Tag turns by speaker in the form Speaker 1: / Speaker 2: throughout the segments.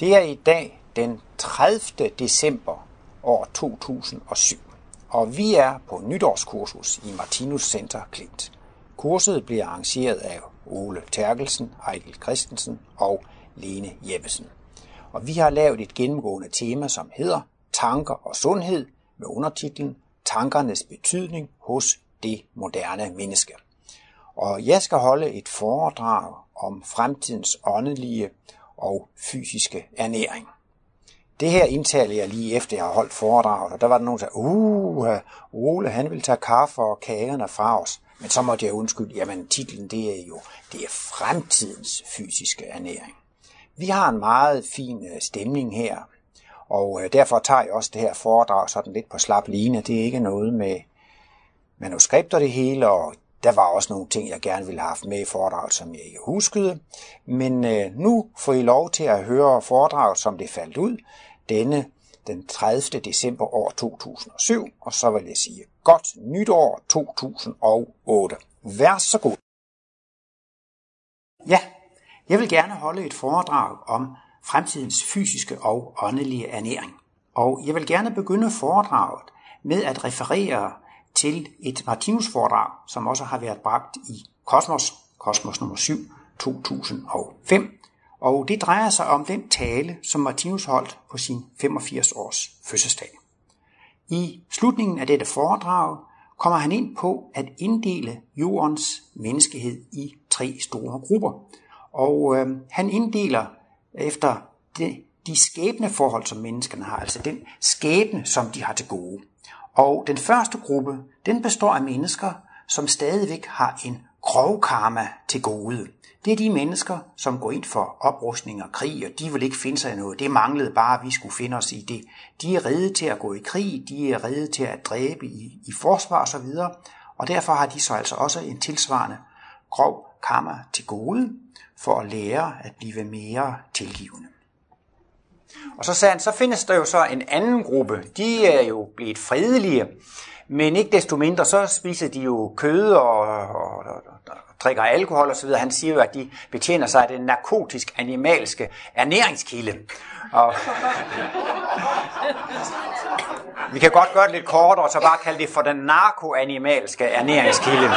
Speaker 1: Det er i dag den 30. december år 2007, og vi er på nytårskursus i Martinus Center Klint. Kurset bliver arrangeret af Ole Terkelsen, Ejkel Christensen og Lene Jeppesen. Og vi har lavet et gennemgående tema, som hedder Tanker og sundhed med undertitlen Tankernes betydning hos det moderne menneske. Og jeg skal holde et foredrag om fremtidens åndelige og fysiske ernæring. Det her indtaler jeg lige efter, jeg har holdt foredraget, og der var der nogen, der sagde, uh, Ole, han vil tage kaffe og kagerne fra os. Men så måtte jeg undskylde, jamen titlen det er jo, det er fremtidens fysiske ernæring. Vi har en meget fin øh, stemning her, og øh, derfor tager jeg også det her foredrag sådan lidt på slap line. Det er ikke noget med manuskripter det hele, og der var også nogle ting, jeg gerne ville have haft med i foredraget, som jeg ikke huskede. Men øh, nu får I lov til at høre foredraget, som det faldt ud, denne den 30. december år 2007, og så vil jeg sige godt nytår 2008. Vær så god. Ja, jeg vil gerne holde et foredrag om fremtidens fysiske og åndelige ernæring. Og jeg vil gerne begynde foredraget med at referere til et Martinus-foredrag, som også har været bragt i Kosmos, Kosmos nummer 7, 2005. Og det drejer sig om den tale, som Martinus holdt på sin 85 års fødselsdag. I slutningen af dette foredrag kommer han ind på at inddele jordens menneskehed i tre store grupper. Og øh, han inddeler efter det, de skæbne forhold, som menneskerne har, altså den skæbne, som de har til gode. Og den første gruppe, den består af mennesker, som stadigvæk har en grov karma til gode. Det er de mennesker, som går ind for oprustning og krig, og de vil ikke finde sig i noget. Det manglede bare, at vi skulle finde os i det. De er redde til at gå i krig, de er redde til at dræbe i, i forsvar osv., og, og derfor har de så altså også en tilsvarende grov karma til gode, for at lære at blive mere tilgivende. Og så sagde han, så findes der jo så en anden gruppe. De er jo blevet fredelige, men ikke desto mindre, så spiser de jo kød og, og, og, og drikker alkohol osv. Han siger jo, at de betjener sig af den narkotisk-animalske ernæringskilde. Og vi kan godt gøre det lidt kortere, og så bare kalde det for den narkoanimalske ernæringskilde.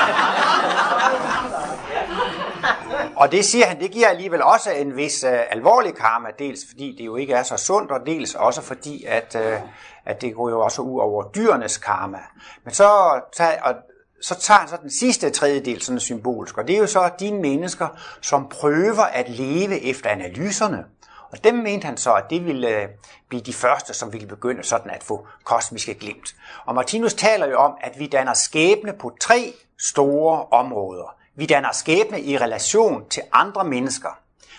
Speaker 1: Og det siger han, det giver alligevel også en vis uh, alvorlig karma, dels fordi det jo ikke er så sundt, og dels også fordi, at, uh, at det går jo også ud over dyrenes karma. Men så, tager, og, så tager han så den sidste tredjedel sådan symbolsk, og det er jo så de mennesker, som prøver at leve efter analyserne. Og dem mente han så, at det ville øh, blive de første, som ville begynde sådan at få kosmiske glimt. Og Martinus taler jo om, at vi danner skæbne på tre store områder. Vi danner skæbne i relation til andre mennesker,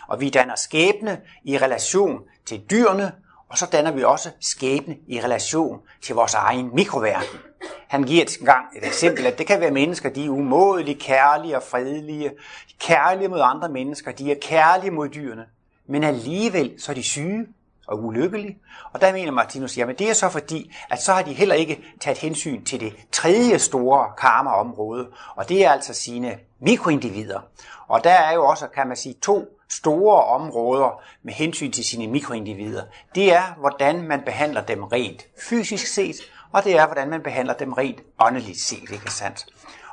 Speaker 1: og vi danner skæbne i relation til dyrene, og så danner vi også skæbne i relation til vores egen mikroverden. Han giver et gang et eksempel, at det kan være mennesker, de er umådeligt kærlige og fredelige, kærlige mod andre mennesker, de er kærlige mod dyrene, men alligevel så er de syge, og ulykkelig. Og der mener Martinus, jamen det er så fordi, at så har de heller ikke taget hensyn til det tredje store karmaområde, og det er altså sine mikroindivider. Og der er jo også, kan man sige, to store områder med hensyn til sine mikroindivider. Det er, hvordan man behandler dem rent fysisk set, og det er, hvordan man behandler dem rent åndeligt set, ikke sandt?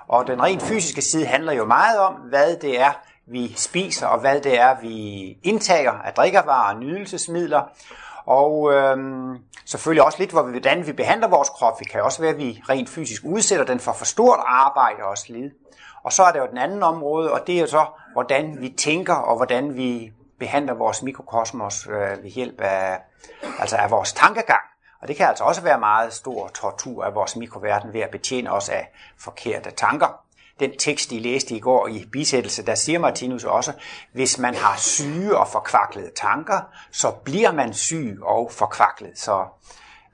Speaker 1: Og den rent fysiske side handler jo meget om, hvad det er, vi spiser, og hvad det er, vi indtager af drikkevarer og nydelsesmidler. Og øhm, selvfølgelig også lidt, hvordan vi behandler vores krop. Vi kan også være, at vi rent fysisk udsætter den for for stort arbejde og slid. Og så er der jo den anden område, og det er jo så, hvordan vi tænker, og hvordan vi behandler vores mikrokosmos øh, ved hjælp af, altså af vores tankegang. Og det kan altså også være meget stor tortur af vores mikroverden ved at betjene os af forkerte tanker den tekst, I læste i går i bisættelse, der siger Martinus også, hvis man har syge og forkvaklede tanker, så bliver man syg og forkvaklet. Så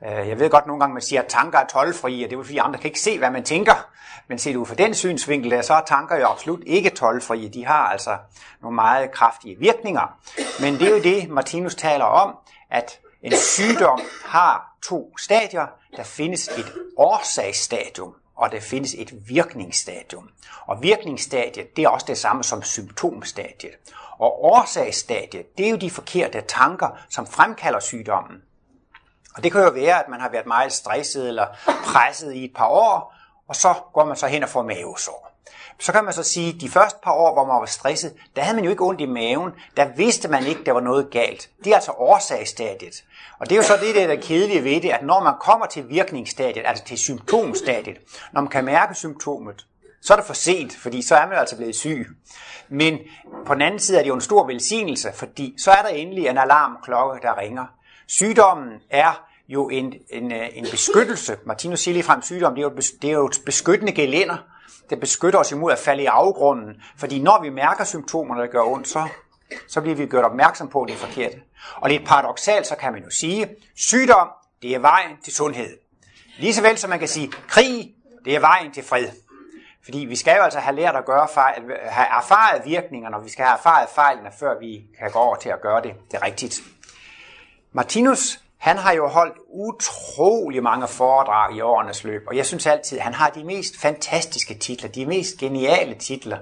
Speaker 1: øh, jeg ved godt nogle gange, man siger, at tanker er tolvfrie, og det er fordi andre kan ikke se, hvad man tænker. Men set ud fra den synsvinkel, der, så er tanker jo absolut ikke tolvfrie. De har altså nogle meget kraftige virkninger. Men det er jo det, Martinus taler om, at en sygdom har to stadier. Der findes et årsagsstadium, og der findes et virkningsstadium. Og virkningsstadiet, det er også det samme som symptomstadiet. Og årsagsstadiet, det er jo de forkerte tanker, som fremkalder sygdommen. Og det kan jo være, at man har været meget stresset eller presset i et par år, og så går man så hen og får mavesår. Så kan man så sige, at de første par år, hvor man var stresset, der havde man jo ikke ondt i maven. Der vidste man ikke, der var noget galt. Det er altså årsagsstadiet. Og det er jo så det, der er kedelige ved det, at når man kommer til virkningsstadiet, altså til symptomstadiet, når man kan mærke symptomet, så er det for sent, fordi så er man altså blevet syg. Men på den anden side er det jo en stor velsignelse, fordi så er der endelig en alarmklokke, der ringer. Sygdommen er jo en, en, øh, en beskyttelse. Martinus siger lige frem, sygdom det er, jo, det er jo et beskyttende gelænder. Det beskytter os imod at falde i afgrunden. Fordi når vi mærker symptomerne, der gør ondt, så, så bliver vi gjort opmærksom på, at det er forkert. Og lidt paradoxalt, så kan man jo sige, sygdom, det er vejen til sundhed. Lige så vel som man kan sige, krig, det er vejen til fred. Fordi vi skal jo altså have lært at gøre fejl, have erfaret virkningerne, og vi skal have erfaret fejlene, før vi kan gå over til at gøre det, det rigtigt. Martinus, han har jo holdt utrolig mange foredrag i årenes løb, og jeg synes altid, han har de mest fantastiske titler, de mest geniale titler,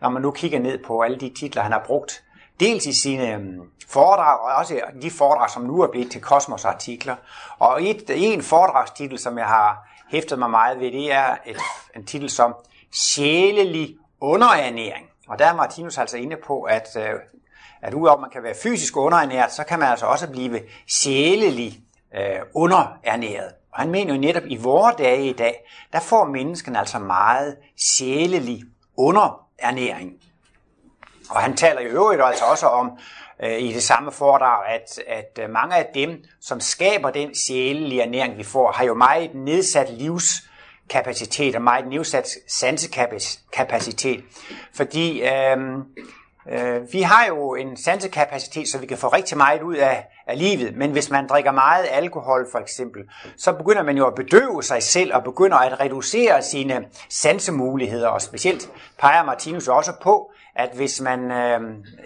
Speaker 1: når man nu kigger ned på alle de titler, han har brugt. Dels i sine øhm, foredrag, og også de foredrag, som nu er blevet til Kosmos-artikler. Og et, en foredragstitel, som jeg har hæftet mig meget ved, det er et, en titel som sjælelig underernæring. Og der er Martinus altså inde på, at, øh, at udover at man kan være fysisk underernæret, så kan man altså også blive sjælelig øh, underernæret. Og han mener jo netop, i vore dage i dag, der får mennesken altså meget sjælelig underernæring. Og han taler i øvrigt altså også om øh, i det samme foredrag, at, at øh, mange af dem, som skaber den sjælelige ernæring, vi får, har jo meget nedsat livs kapacitet og meget nedsat sansekapacitet. Fordi øh, øh, vi har jo en sansekapacitet, så vi kan få rigtig meget ud af, af livet, men hvis man drikker meget alkohol for eksempel, så begynder man jo at bedøve sig selv og begynder at reducere sine sansemuligheder, og specielt peger Martinus også på, at hvis man øh,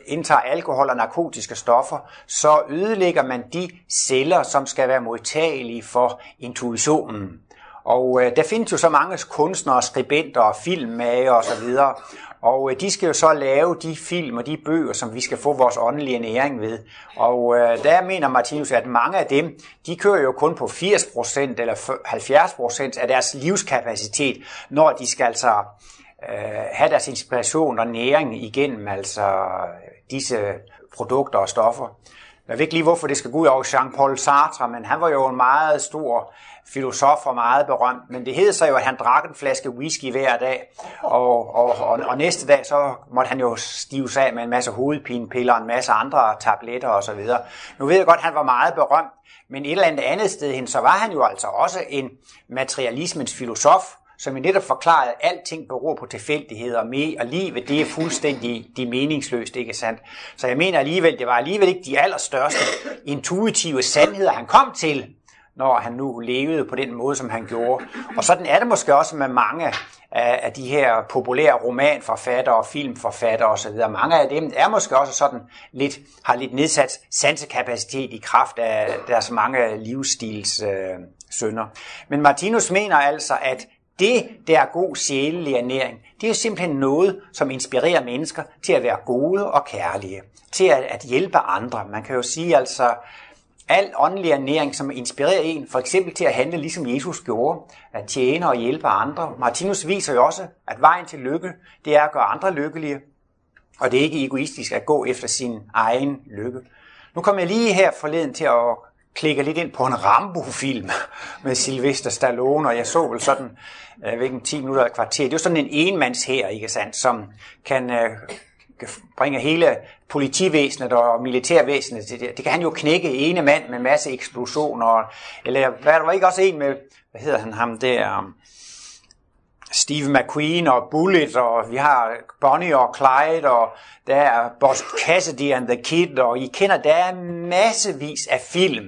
Speaker 1: indtager alkohol og narkotiske stoffer, så ødelægger man de celler, som skal være modtagelige for intuitionen. Og øh, der findes jo så mange kunstnere, skribenter og filmmager osv., og øh, de skal jo så lave de film og de bøger, som vi skal få vores åndelige næring ved. Og øh, der mener Martinus, at mange af dem, de kører jo kun på 80% eller 70% af deres livskapacitet, når de skal altså øh, have deres inspiration og næring igennem altså øh, disse produkter og stoffer. Jeg ved ikke lige, hvorfor det skal gå ud over Jean-Paul Sartre, men han var jo en meget stor filosof og meget berømt. Men det hed sig jo, at han drak en flaske whisky hver dag, og, og, og, og næste dag så måtte han jo stives af med en masse hovedpinepiller og en masse andre tabletter osv. Nu ved jeg godt, at han var meget berømt, men et eller andet andet sted hen, så var han jo altså også en materialismens filosof, som jo netop forklarede, at alting beror på tilfældigheder, med, og livet det er fuldstændig de meningsløst, ikke sandt? Så jeg mener alligevel, det var alligevel ikke de allerstørste intuitive sandheder, han kom til, når han nu levede på den måde, som han gjorde. Og sådan er det måske også med mange af, af de her populære romanforfattere og filmforfattere osv. Mange af dem er måske også sådan lidt, har lidt nedsat sansekapacitet i kraft af deres mange livsstils øh, sønder. Men Martinus mener altså, at det, der er god sjælelig ernæring, det er jo simpelthen noget, som inspirerer mennesker til at være gode og kærlige, til at, at hjælpe andre. Man kan jo sige altså, al åndelig ernæring, som inspirerer en, for eksempel til at handle ligesom Jesus gjorde, at tjene og hjælpe andre. Martinus viser jo også, at vejen til lykke, det er at gøre andre lykkelige, og det er ikke egoistisk at gå efter sin egen lykke. Nu kommer jeg lige her forleden til at klikker lidt ind på en Rambo-film med Sylvester Stallone, og jeg så vel sådan, øh, jeg hvilken 10 minutter eller kvarter. Det er jo sådan en enmands her, ikke sandt, som kan øh, bringe hele politivæsenet og militærvæsenet til det. Det kan han jo knække ene mand med masse eksplosioner. Eller hvad, der var ikke også en med, hvad hedder han ham der, um, Steve McQueen og Bullet, og vi har Bonnie og Clyde, og der er Boss Cassidy and the Kid, og I kender, der er massevis af film,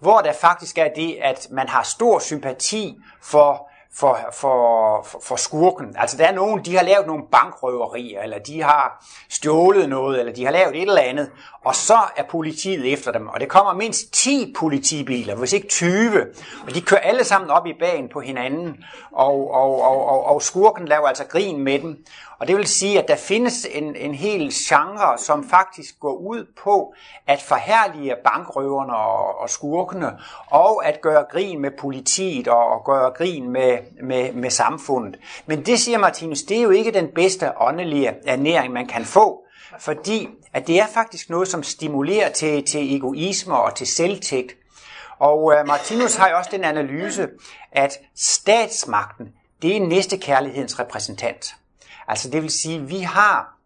Speaker 1: hvor der faktisk er det, at man har stor sympati for for, for, for, for skurken. Altså der er nogen, de har lavet nogle bankrøverier, eller de har stjålet noget, eller de har lavet et eller andet, og så er politiet efter dem. Og det kommer mindst 10 politibiler, hvis ikke 20, og de kører alle sammen op i bagen på hinanden, og, og, og, og, og skurken laver altså grin med dem. Og det vil sige, at der findes en, en hel genre, som faktisk går ud på at forhærlige bankrøverne og, og skurkene, og at gøre grin med politiet og, og gøre grin med, med, med samfundet. Men det, siger Martinus, det er jo ikke den bedste åndelige ernæring, man kan få, fordi at det er faktisk noget, som stimulerer til, til egoisme og til selvtægt. Og øh, Martinus har jo også den analyse, at statsmagten, det er næstekærlighedens repræsentant. Altså det vil sige, at vi har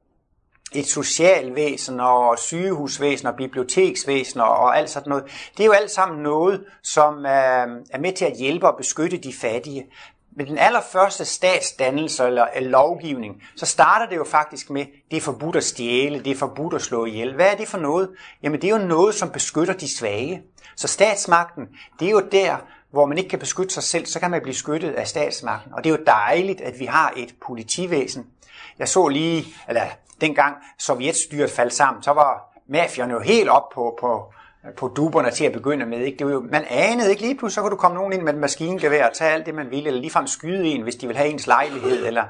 Speaker 1: et socialvæsen og sygehusvæsen og biblioteksvæsen og alt sådan noget. Det er jo alt sammen noget, som øh, er med til at hjælpe og beskytte de fattige. Men den allerførste statsdannelse eller lovgivning, så starter det jo faktisk med, det er forbudt at stjæle, det er forbudt at slå ihjel. Hvad er det for noget? Jamen det er jo noget, som beskytter de svage. Så statsmagten, det er jo der, hvor man ikke kan beskytte sig selv, så kan man blive skyttet af statsmagten. Og det er jo dejligt, at vi har et politivæsen. Jeg så lige, eller dengang sovjetstyret faldt sammen, så var mafierne jo helt op på, på, på duberne til at begynde med. Ikke? Det var jo, man anede ikke lige pludselig, så kunne du komme nogen ind med et maskingevær og tage alt det, man ville, eller ligefrem skyde en, hvis de vil have ens lejlighed, eller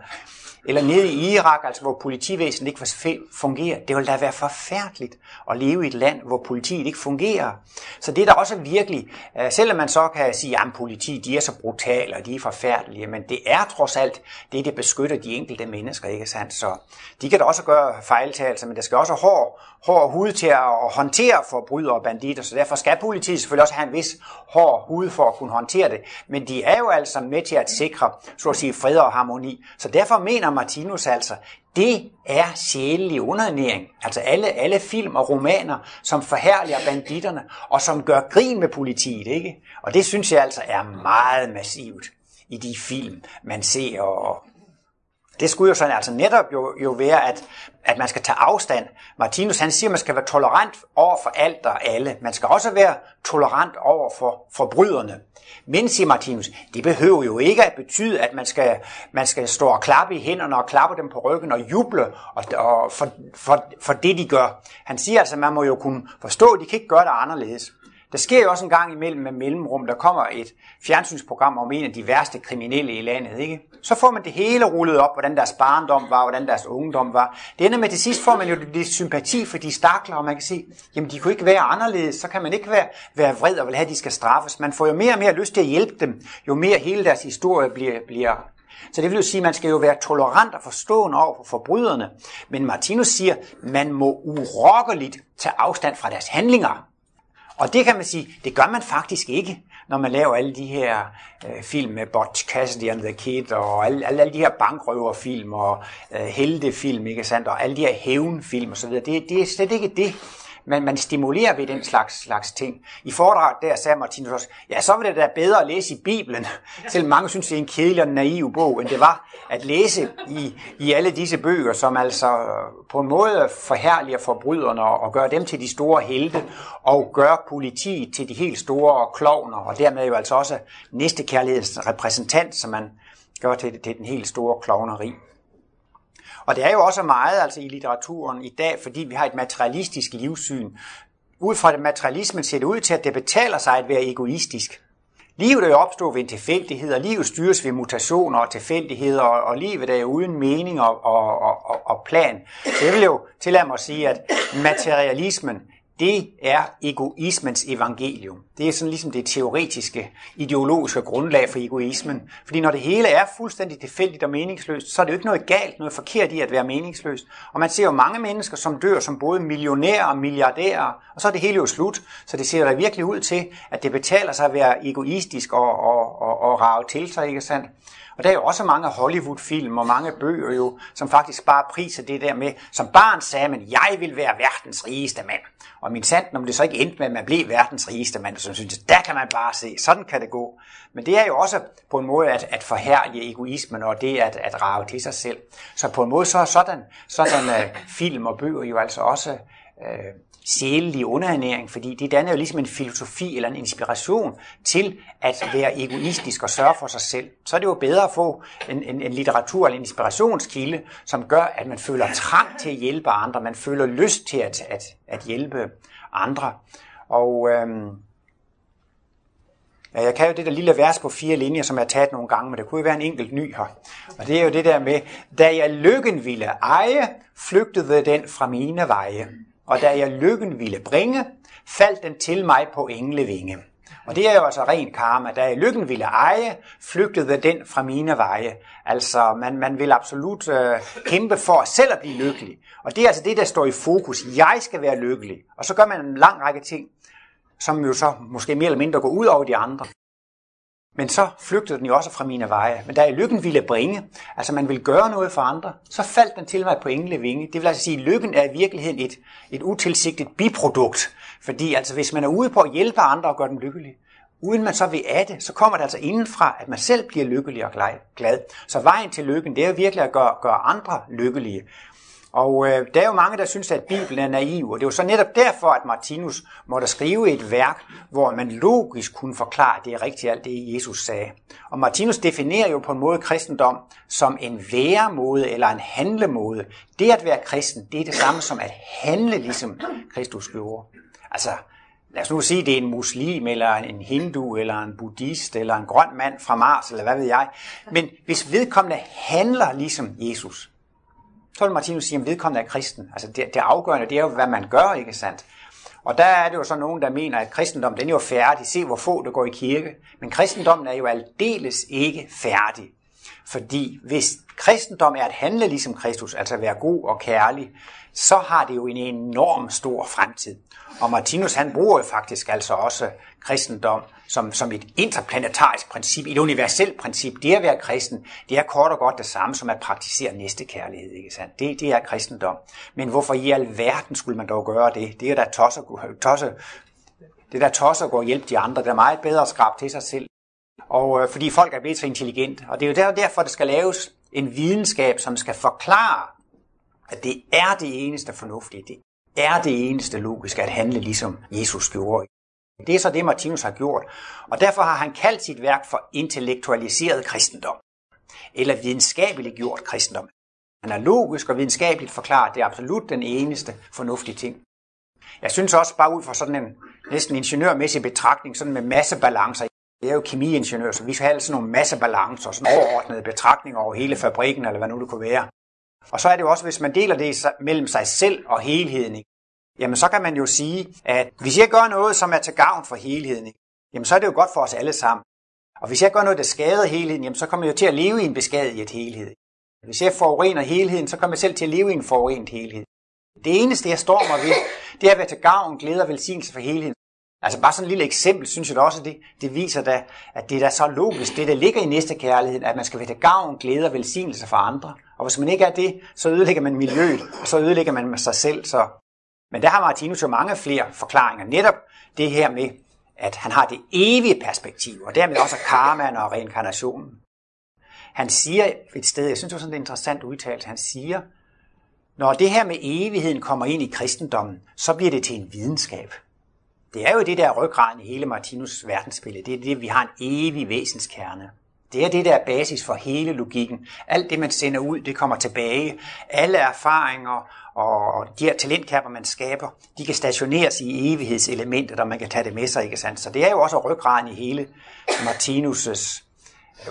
Speaker 1: eller nede i Irak, altså hvor politivæsenet ikke fungerer. Det vil da være forfærdeligt at leve i et land, hvor politiet ikke fungerer. Så det er da også virkelig, øh, selvom man så kan sige, at politi de er så brutale og de er forfærdelige, men det er trods alt det, der beskytter de enkelte mennesker, ikke sandt? Så de kan da også gøre fejltagelser, men der skal også hård, hård hud til at håndtere forbrydere og banditter, så derfor skal politiet selvfølgelig også have en vis hård hud for at kunne håndtere det. Men de er jo altså med til at sikre, så at sige, fred og harmoni. Så derfor mener Martinus altså, det er sjælelig underernæring. Altså alle, alle film og romaner, som forhærliger banditterne, og som gør grin med politiet, ikke? Og det synes jeg altså er meget massivt i de film, man ser. Og det skulle jo sådan altså netop jo, jo være, at, at man skal tage afstand. Martinus han siger, at man skal være tolerant over for alt og alle. Man skal også være tolerant over for forbryderne. Men, siger Martinus, det behøver jo ikke at betyde, at man skal, man skal stå og klappe i hænderne og klappe dem på ryggen og juble og, og for, for, for det, de gør. Han siger altså, at man må jo kunne forstå, at de kan ikke gøre det anderledes. Der sker jo også en gang imellem med mellemrum, der kommer et fjernsynsprogram om en af de værste kriminelle i landet. Ikke? Så får man det hele rullet op, hvordan deres barndom var, hvordan deres ungdom var. Det ender med, til sidst får man jo lidt sympati for de stakler, og man kan sige, jamen de kunne ikke være anderledes, så kan man ikke være, være vred og vil have, at de skal straffes. Man får jo mere og mere lyst til at hjælpe dem, jo mere hele deres historie bliver, bliver så det vil jo sige, at man skal jo være tolerant og forstående over for forbryderne. Men Martinus siger, at man må urokkeligt tage afstand fra deres handlinger. Og det kan man sige, det gør man faktisk ikke, når man laver alle de her øh, film med Butch Cassidy and the Kid, og alle, alle, alle de her bankrøverfilm, og øh, heldefilm, ikke sandt, og alle de her hævnfilm osv. Det, det er slet ikke det, men man stimulerer ved den slags, slags ting. I foredraget der sagde Martinus også, ja, så var det da bedre at læse i Bibelen, selvom mange synes, det er en kedelig og naiv bog, end det var at læse i, i alle disse bøger, som altså på en måde forhærliger forbryderne og gør dem til de store helte, og gør politiet til de helt store klovner, og dermed jo altså også næstekærlighedens repræsentant, som man gør til, til den helt store klovneri. Og det er jo også meget altså i litteraturen i dag, fordi vi har et materialistisk livssyn. Ud fra det materialismen ser det ud til, at det betaler sig at være egoistisk. Livet er jo opstået ved en tilfældighed, og livet styres ved mutationer og tilfældigheder, og, og livet er jo uden mening og, og, og, og plan. Så jeg vil jo tillade mig at sige, at materialismen, det er egoismens evangelium. Det er sådan ligesom det teoretiske, ideologiske grundlag for egoismen. Fordi når det hele er fuldstændig tilfældigt og meningsløst, så er det jo ikke noget galt, noget forkert i at være meningsløst. Og man ser jo mange mennesker, som dør som både millionærer og milliardærer, og så er det hele jo slut. Så det ser da virkelig ud til, at det betaler sig at være egoistisk og, og, og, og rave til sig, ikke sandt? Og der er jo også mange Hollywood-film og mange bøger jo, som faktisk bare priser det der med, som barn sagde man, jeg vil være verdens rigeste mand. Og min sandt, når det så ikke endte med, at man blev verdens rigeste mand, så synes jeg, der kan man bare se, sådan kan det gå. Men det er jo også på en måde at, at forhærlige egoismen og det at, at rave til sig selv. Så på en måde så er sådan, sådan uh, film og bøger jo altså også uh, sjælelige underernæring, fordi det danner jo ligesom en filosofi eller en inspiration til at være egoistisk og sørge for sig selv. Så er det jo bedre at få en, en, en litteratur eller en inspirationskilde, som gør, at man føler trang til at hjælpe andre, man føler lyst til at, at, at hjælpe andre. Og øhm, Ja, jeg kan jo det der lille vers på fire linjer, som jeg har taget nogle gange, men det kunne jo være en enkelt ny her. Og det er jo det der med, da jeg lykken ville eje, flygtede den fra mine veje. Og da jeg lykken ville bringe, faldt den til mig på englevinge. Og det er jo altså ren karma. Da jeg lykken ville eje, flygtede den fra mine veje. Altså, man, man vil absolut øh, kæmpe for selv at blive lykkelig. Og det er altså det, der står i fokus. Jeg skal være lykkelig. Og så gør man en lang række ting, som jo så måske mere eller mindre går ud over de andre. Men så flygtede den jo også fra mine veje. Men da jeg lykken ville bringe, altså man ville gøre noget for andre, så faldt den til mig på englevinge. Det vil altså sige, at lykken er i virkeligheden et, et utilsigtet biprodukt. Fordi altså hvis man er ude på at hjælpe andre og gøre dem lykkelige, uden man så vil af det, så kommer det altså indenfra, at man selv bliver lykkelig og glad. Så vejen til lykken, det er jo virkelig at gøre, gøre andre lykkelige. Og øh, der er jo mange, der synes, at Bibelen er naiv, og det er jo så netop derfor, at Martinus måtte skrive et værk, hvor man logisk kunne forklare, at det er rigtigt alt det, Jesus sagde. Og Martinus definerer jo på en måde kristendom som en væremåde eller en handlemåde. Det at være kristen, det er det samme som at handle ligesom Kristus gjorde. Altså, lad os nu sige, det er en muslim, eller en hindu, eller en buddhist, eller en grøn mand fra Mars, eller hvad ved jeg. Men hvis vedkommende handler ligesom Jesus, så vil Martinus sige, at vedkommende er kristen. Altså det, det afgørende, det er jo, hvad man gør, ikke sandt? Og der er det jo så nogen, der mener, at kristendommen den er jo færdig. Se, hvor få der går i kirke. Men kristendommen er jo aldeles ikke færdig. Fordi hvis kristendom er at handle ligesom Kristus, altså være god og kærlig, så har det jo en enorm stor fremtid. Og Martinus han bruger jo faktisk altså også kristendom som, som et interplanetarisk princip, et universelt princip. Det at være kristen, det er kort og godt det samme som at praktisere næste kærlighed. Ikke sandt? Det, det er kristendom. Men hvorfor i alverden skulle man dog gøre det? Det er da tosset, tosse, det er da tosset at gå og hjælpe de andre. Det er meget bedre at skrabe til sig selv. Og øh, fordi folk er blevet så. Og det er jo der, derfor, der skal laves en videnskab, som skal forklare, at det er det eneste fornuftige. Det er det eneste logiske at handle ligesom Jesus gjorde. Det er så det, Martinus har gjort, og derfor har han kaldt sit værk for intellektualiseret kristendom, eller videnskabeligt gjort kristendom. Han er logisk og videnskabeligt forklaret, det er absolut den eneste fornuftige ting. Jeg synes også bare ud fra sådan en næsten ingeniørmæssig betragtning, sådan med masse balancer. Jeg er jo kemiingeniør, så vi skal have sådan nogle masse balancer, sådan overordnede betragtninger over hele fabrikken, eller hvad nu det kunne være. Og så er det jo også, hvis man deler det mellem sig selv og helheden, jamen så kan man jo sige, at hvis jeg gør noget, som er til gavn for helheden, jamen så er det jo godt for os alle sammen. Og hvis jeg gør noget, der skader helheden, jamen så kommer jeg jo til at leve i en beskadiget helhed. Hvis jeg forurener helheden, så kommer jeg selv til at leve i en forurenet helhed. Det eneste, jeg står mig ved, det er at være til gavn, glæde og velsignelse for helheden. Altså bare sådan et lille eksempel, synes jeg da også, det, det viser da, at det er da så logisk, det der ligger i næste kærlighed, at man skal være til gavn, glæde og velsignelse for andre. Og hvis man ikke er det, så ødelægger man miljøet, og så ødelægger man sig selv. Så men der har Martinus jo mange flere forklaringer. Netop det her med, at han har det evige perspektiv, og dermed også karmaen og reinkarnationen. Han siger et sted, jeg synes det var sådan en interessant udtalelse, han siger, når det her med evigheden kommer ind i kristendommen, så bliver det til en videnskab. Det er jo det der ryggraden i hele Martinus verdensbillede. Det er det, vi har en evig væsenskerne. Det er det, der er basis for hele logikken. Alt det, man sender ud, det kommer tilbage. Alle erfaringer og de her talentkapper, man skaber, de kan stationeres i evighedselementet, og man kan tage det med sig, ikke sandt? Så det er jo også ryggraden i hele Martinus'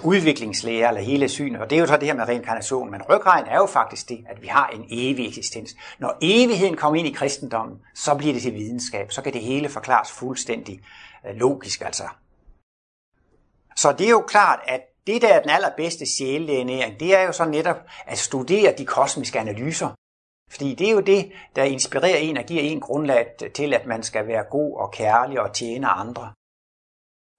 Speaker 1: udviklingslære, eller hele synet, og det er jo så det her med reinkarnation, men ryggraden er jo faktisk det, at vi har en evig eksistens. Når evigheden kommer ind i kristendommen, så bliver det til videnskab, så kan det hele forklares fuldstændig øh, logisk, altså. Så det er jo klart, at det, der er den allerbedste sjælelægenæring, det er jo så netop at studere de kosmiske analyser. Fordi det er jo det, der inspirerer en og giver en grundlag til, at man skal være god og kærlig og tjene andre.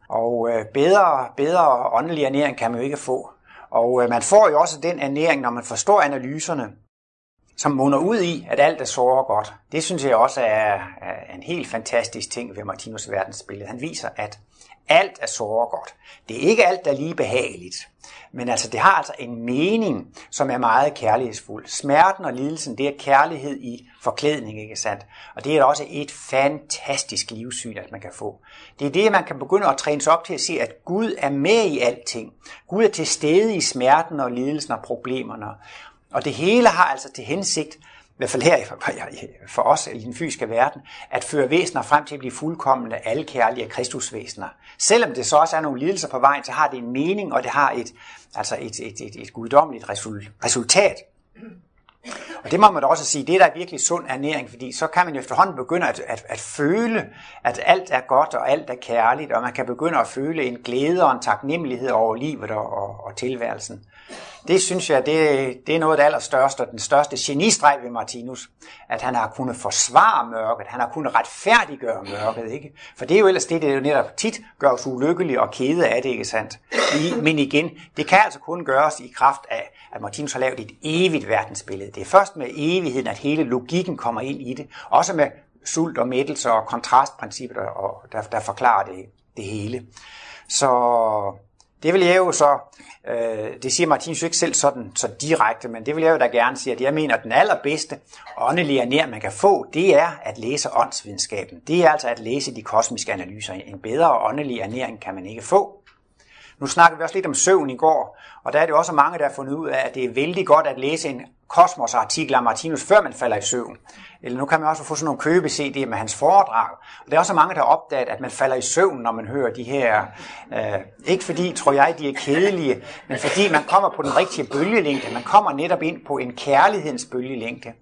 Speaker 1: Og øh, bedre, bedre åndelig ernæring kan man jo ikke få. Og øh, man får jo også den ernæring, når man forstår analyserne, som munder ud i, at alt er så godt. Det synes jeg også er, er en helt fantastisk ting ved Martinus verdensbillede. Han viser, at alt er så godt. Det er ikke alt, der er lige behageligt. Men altså, det har altså en mening, som er meget kærlighedsfuld. Smerten og lidelsen, det er kærlighed i forklædning, ikke sandt? Og det er også et fantastisk livssyn, at man kan få. Det er det, man kan begynde at træne sig op til at se, at Gud er med i alting. Gud er til stede i smerten og lidelsen og problemerne. Og det hele har altså til hensigt, hvert fald her for os i den fysiske verden, at føre væsener frem til at blive fuldkommende, alkærlige kristusvæsener. Selvom det så også er nogle lidelser på vejen, så har det en mening, og det har et, altså et, et, et, et guddommeligt resultat. Og det må man da også sige, det er der virkelig sund ernæring, fordi så kan man jo efterhånden begynde at, at, at føle, at alt er godt og alt er kærligt, og man kan begynde at føle en glæde og en taknemmelighed over livet og, og, og tilværelsen. Det synes jeg, det, det er noget af det allerstørste, og den største genistreg ved Martinus, at han har kunnet forsvare mørket, han har kunnet retfærdiggøre mørket, ikke? For det er jo ellers det, det jo netop tit gør os ulykkelige og kede af det, ikke sandt? Men igen, det kan altså kun gøres i kraft af, at Martinus har lavet et evigt verdensbillede. Det er først med evigheden, at hele logikken kommer ind i det, også med sult og mættelse og kontrastprincippet, og der, der forklarer det, det hele. Så det vil jeg jo så, øh, det siger Martinus jo ikke selv sådan så direkte, men det vil jeg jo da gerne sige, at jeg mener, at den allerbedste åndelige nær, man kan få, det er at læse åndsvidenskaben. Det er altså at læse de kosmiske analyser. En bedre åndelig ernæring kan man ikke få. Nu snakkede vi også lidt om søvn i går, og der er det også mange, der har fundet ud af, at det er vældig godt at læse en kosmos-artikel af Martinus, før man falder i søvn. Eller nu kan man også få sådan nogle købe-CD'er med hans foredrag. Og der er også mange, der har opdaget, at man falder i søvn, når man hører de her. Øh, ikke fordi, tror jeg, de er kedelige, men fordi man kommer på den rigtige bølgelængde. Man kommer netop ind på en kærlighedens bølgelængde.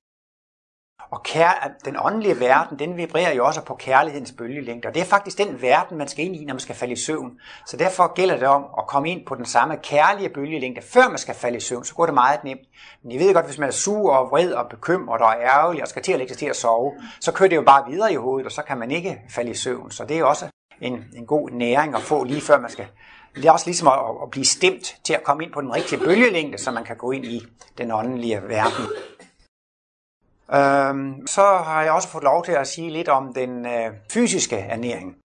Speaker 1: Og kær, den åndelige verden, den vibrerer jo også på kærlighedens bølgelængde. Og det er faktisk den verden, man skal ind i, når man skal falde i søvn. Så derfor gælder det om at komme ind på den samme kærlige bølgelængde, før man skal falde i søvn. Så går det meget nemt. Men I ved godt, hvis man er sur og vred og bekymret og ærgerlig og skal til at lægge sig til at sove, så kører det jo bare videre i hovedet, og så kan man ikke falde i søvn. Så det er også en, en god næring at få lige før man skal det er også ligesom at, at blive stemt til at komme ind på den rigtige bølgelængde, så man kan gå ind i den åndelige verden. Øhm, så har jeg også fået lov til at sige lidt om den øh, fysiske ernæring.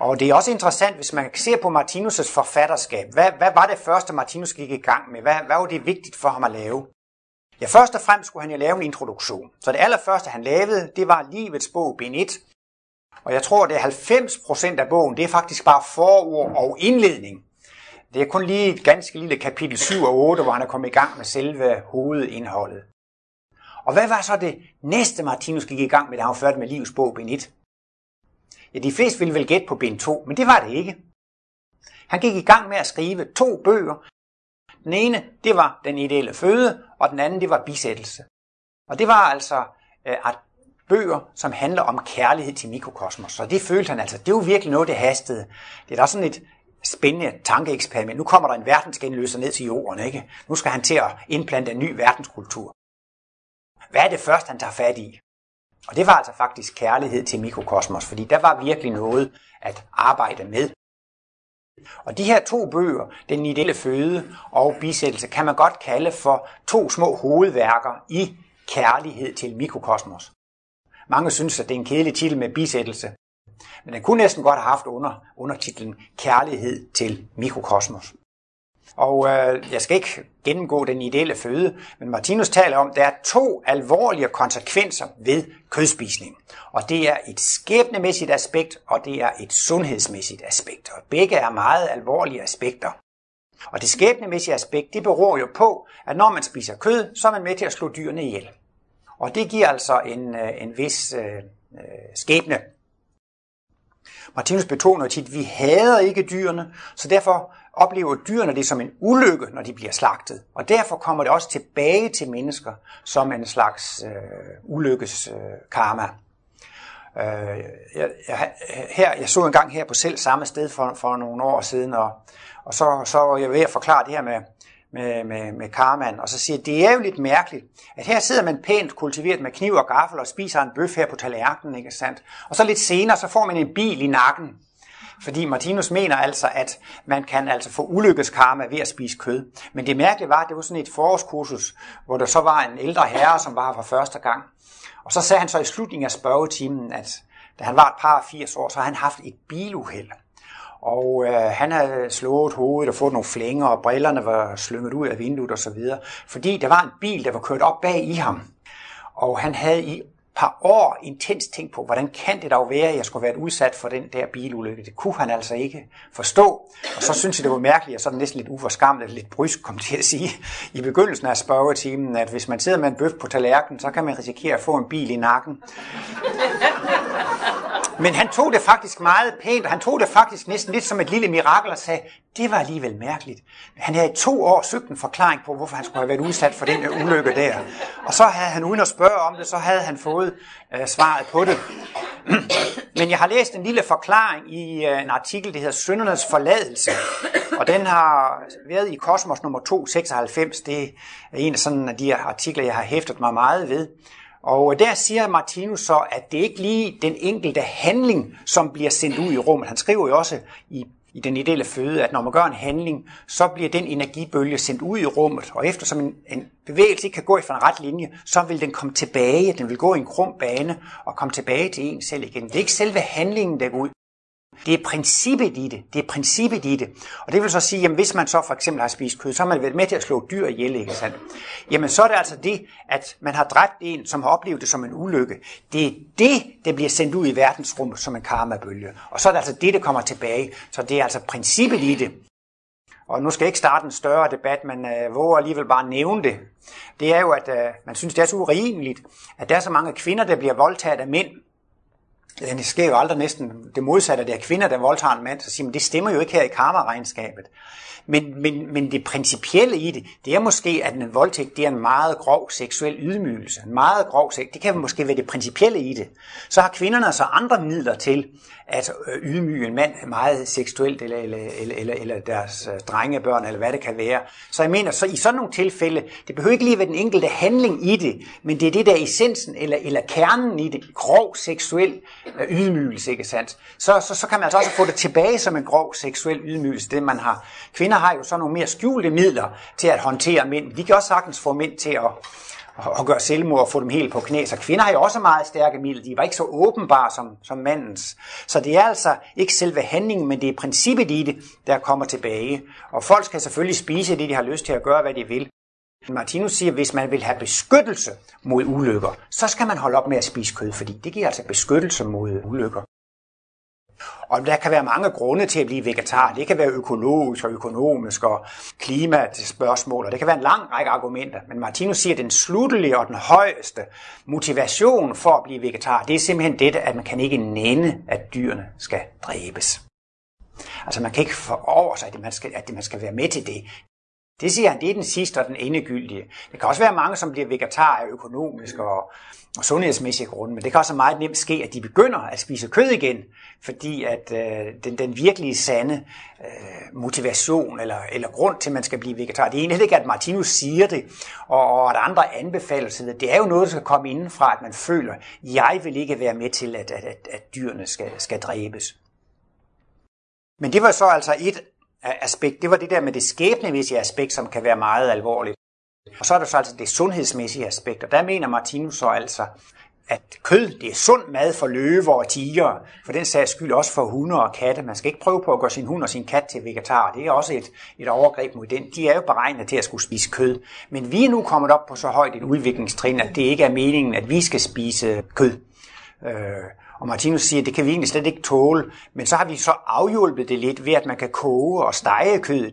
Speaker 1: Og det er også interessant, hvis man ser på Martinus' forfatterskab. Hvad, hvad var det første, Martinus gik i gang med? Hvad, hvad var det vigtigt for ham at lave? Ja, først og fremmest skulle han jo lave en introduktion. Så det allerførste, han lavede, det var Livets bog, bind 1. Og jeg tror, det er 90% af bogen, det er faktisk bare forord og indledning. Det er kun lige et ganske lille kapitel 7 og 8, hvor han er kommet i gang med selve hovedindholdet. Og hvad var så det næste, Martinus gik i gang med, da han var ført med livets bog, bind 1? Ja, de fleste ville vel gætte på bind 2, men det var det ikke. Han gik i gang med at skrive to bøger. Den ene, det var den ideelle føde, og den anden, det var bisættelse. Og det var altså øh, at bøger, som handler om kærlighed til mikrokosmos. Så det følte han altså, det var virkelig noget, det hastede. Det er da sådan et spændende tankeeksperiment. Nu kommer der en verdensgenløser ned til jorden, ikke? Nu skal han til at indplante en ny verdenskultur. Hvad er det først, han tager fat i? Og det var altså faktisk kærlighed til mikrokosmos, fordi der var virkelig noget at arbejde med. Og de her to bøger, Den ideelle føde og Bisættelse, kan man godt kalde for to små hovedværker i kærlighed til mikrokosmos. Mange synes, at det er en kedelig titel med bisættelse, men den kunne næsten godt have haft under, undertitlen Kærlighed til mikrokosmos. Og øh, jeg skal ikke gennemgå den ideelle føde, men Martinus taler om, at der er to alvorlige konsekvenser ved kødspisning. Og det er et skæbnemæssigt aspekt, og det er et sundhedsmæssigt aspekt. Og begge er meget alvorlige aspekter. Og det skæbnemæssige aspekt, det beror jo på, at når man spiser kød, så er man med til at slå dyrene ihjel. Og det giver altså en, øh, en vis øh, øh, skæbne. Martinus betoner tit, at vi hader ikke dyrene, så derfor oplever dyrene det som en ulykke, når de bliver slagtet. Og derfor kommer det også tilbage til mennesker som en slags øh, ulykkes øh, karma. Øh, jeg, jeg, her, jeg så en gang her på selv samme sted for, for nogle år siden, og, og så, så var jeg ved at forklare det her med, med, med, med karmaen, og så siger det er jo lidt mærkeligt, at her sidder man pænt kultiveret med kniv og gaffel og spiser en bøf her på tallerkenen, ikke sandt? Og så lidt senere, så får man en bil i nakken, fordi Martinus mener altså, at man kan altså få ulykkeskarma ved at spise kød. Men det mærkelige var, at det var sådan et forårskursus, hvor der så var en ældre herre, som var her for første gang. Og så sagde han så i slutningen af spørgetimen, at da han var et par 80 år, så havde han haft et biluheld. Og øh, han havde slået hovedet og fået nogle flænger, og brillerne var slynget ud af vinduet osv. Fordi der var en bil, der var kørt op bag i ham. Og han havde i par år intens tænkt på, hvordan kan det dog være, at jeg skulle være udsat for den der bilulykke. Det kunne han altså ikke forstå. Og så synes jeg, det var mærkeligt, og så er det næsten lidt uforskammet, lidt brysk, kom til at sige, i begyndelsen af spørgetimen, at hvis man sidder med en bøf på tallerkenen, så kan man risikere at få en bil i nakken. Men han tog det faktisk meget pænt, og han tog det faktisk næsten lidt som et lille mirakel og sagde, det var alligevel mærkeligt. Han havde i to år søgt en forklaring på, hvorfor han skulle have været udsat for den ulykke der. Og så havde han, uden at spørge om det, så havde han fået øh, svaret på det. Men jeg har læst en lille forklaring i øh, en artikel, der hedder Søndernes forladelse. Og den har været i Kosmos nummer 296. Det er en af sådan af de artikler, jeg har hæftet mig meget ved. Og der siger Martinus så, at det ikke lige den enkelte handling, som bliver sendt ud i rummet. Han skriver jo også i, i den ideelle føde, at når man gør en handling, så bliver den energibølge sendt ud i rummet, og eftersom en, en bevægelse ikke kan gå i en ret linje, så vil den komme tilbage, den vil gå i en krum bane og komme tilbage til en selv igen. Det er ikke selve handlingen, der går ud, det er princippet i det. Det er princippet i det. Og det vil så sige, at hvis man så for eksempel har spist kød, så har man været med til at slå dyr ihjel, ikke sandt? Jamen så er det altså det, at man har dræbt en, som har oplevet det som en ulykke. Det er det, der bliver sendt ud i verdensrummet som en karmabølge. Og så er det altså det, der kommer tilbage. Så det er altså princippet i det. Og nu skal jeg ikke starte en større debat, men øh, våger alligevel bare nævne det. Det er jo, at øh, man synes, det er så urimeligt, at der er så mange kvinder, der bliver voldtaget af mænd, det sker jo aldrig næsten det modsatte, det er kvinder, der voldtager en mand, så siger man, det stemmer jo ikke her i karma-regnskabet. Men, men, men det principielle i det, det er måske, at en voldtægt det er en meget grov seksuel ydmygelse. En meget grov sex, det kan måske være det principielle i det. Så har kvinderne så andre midler til at øh, ydmyge en mand meget seksuelt, eller, eller, eller, eller, eller deres øh, drengebørn, eller hvad det kan være. Så jeg mener, så i sådan nogle tilfælde, det behøver ikke lige være den enkelte handling i det, men det er det der essensen, eller, eller kernen i det, grov seksuel øh, ydmygelse, ikke sandt? Så, så, så kan man altså også få det tilbage som en grov seksuel ydmygelse, det man har. Kvinder har jo så nogle mere skjulte midler til at håndtere mænd. De kan også sagtens få mænd til at at gøre selvmord og få dem helt på knæ. Så kvinder har jo også meget stærke midler. De var ikke så åbenbare som, som mandens. Så det er altså ikke selve handlingen, men det er princippet i det, der kommer tilbage. Og folk skal selvfølgelig spise det, de har lyst til at gøre, hvad de vil. Martinus siger, at hvis man vil have beskyttelse mod ulykker, så skal man holde op med at spise kød, fordi det giver altså beskyttelse mod ulykker. Og der kan være mange grunde til at blive vegetar. Det kan være økologisk og økonomisk og klimaspørgsmål, og det kan være en lang række argumenter. Men Martinus siger, at den sluttelige og den højeste motivation for at blive vegetar, det er simpelthen det, at man kan ikke nænde, at dyrene skal dræbes. Altså man kan ikke få over sig, at man skal, at man skal være med til det. Det siger han, det er den sidste og den endegyldige. Det kan også være mange, som bliver vegetar af økonomisk og, og sundhedsmæssige grunde, men det kan også meget nemt ske, at de begynder at spise kød igen, fordi at øh, den, den virkelige sande øh, motivation eller, eller grund til, at man skal blive vegetar, det er egentlig ikke, at Martinus siger det, og, og at andre anbefaler sig det. Det er jo noget, der skal komme indenfra, at man føler, jeg vil ikke være med til, at, at, at, at dyrene skal, skal dræbes. Men det var så altså et aspekt, det var det der med det skæbnemæssige aspekt, som kan være meget alvorligt. Og så er der så altså det sundhedsmæssige aspekt, og der mener Martinus så altså, at kød, det er sund mad for løver og tiger, for den sags skyld også for hunde og katte. Man skal ikke prøve på at gøre sin hund og sin kat til vegetar. Det er også et, et overgreb mod den. De er jo beregnet til at skulle spise kød. Men vi er nu kommet op på så højt et udviklingstrin, at det ikke er meningen, at vi skal spise kød. Øh, og Martinus siger, at det kan vi egentlig slet ikke tåle. Men så har vi så afhjulpet det lidt ved, at man kan koge og stege kød.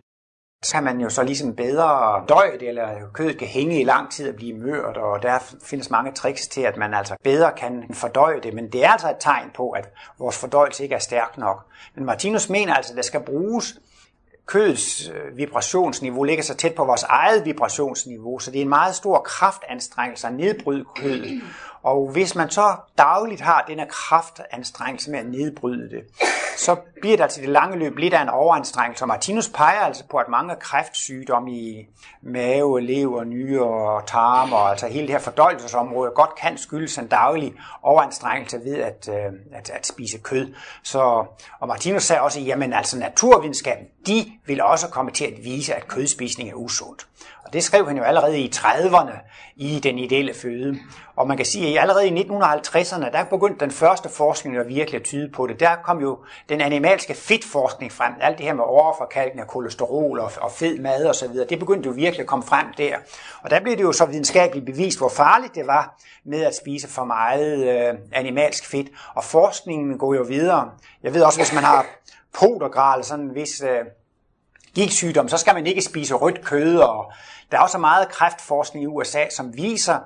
Speaker 1: Så kan man jo så ligesom bedre døje det, eller kødet kan hænge i lang tid og blive mørt, og der findes mange tricks til, at man altså bedre kan fordøje det. Men det er altså et tegn på, at vores fordøjelse ikke er stærk nok. Men Martinus mener altså, at der skal bruges kødets øh, vibrationsniveau ligger så tæt på vores eget vibrationsniveau, så det er en meget stor kraftanstrengelse at nedbryde kødet. Og hvis man så dagligt har den her kraftanstrengelse med at nedbryde det, så bliver der til altså det lange løb lidt af en overanstrengelse. Og Martinus peger altså på, at mange kræftsygdomme i mave, lever, nyre og tarme, og altså hele det her fordøjelsesområde, godt kan skyldes en daglig overanstrengelse ved at, øh, at, at spise kød. Så, og Martinus sagde også, jamen altså naturvidenskaben, de vil også komme til at vise, at kødspisning er usundt. Og det skrev han jo allerede i 30'erne i den ideelle føde. Og man kan sige, at allerede i 1950'erne, der begyndte den første forskning at virkelig at tyde på det. Der kom jo den animalske fedtforskning frem. Alt det her med overforkalkning af kolesterol og, og fed mad osv., det begyndte jo virkelig at komme frem der. Og der blev det jo så videnskabeligt bevist, hvor farligt det var med at spise for meget øh, animalsk fedt. Og forskningen går jo videre. Jeg ved også, hvis man har potergral, sådan en vis øh, gigtsygdom, så skal man ikke spise rødt kød. Og der er også meget kræftforskning i USA, som viser,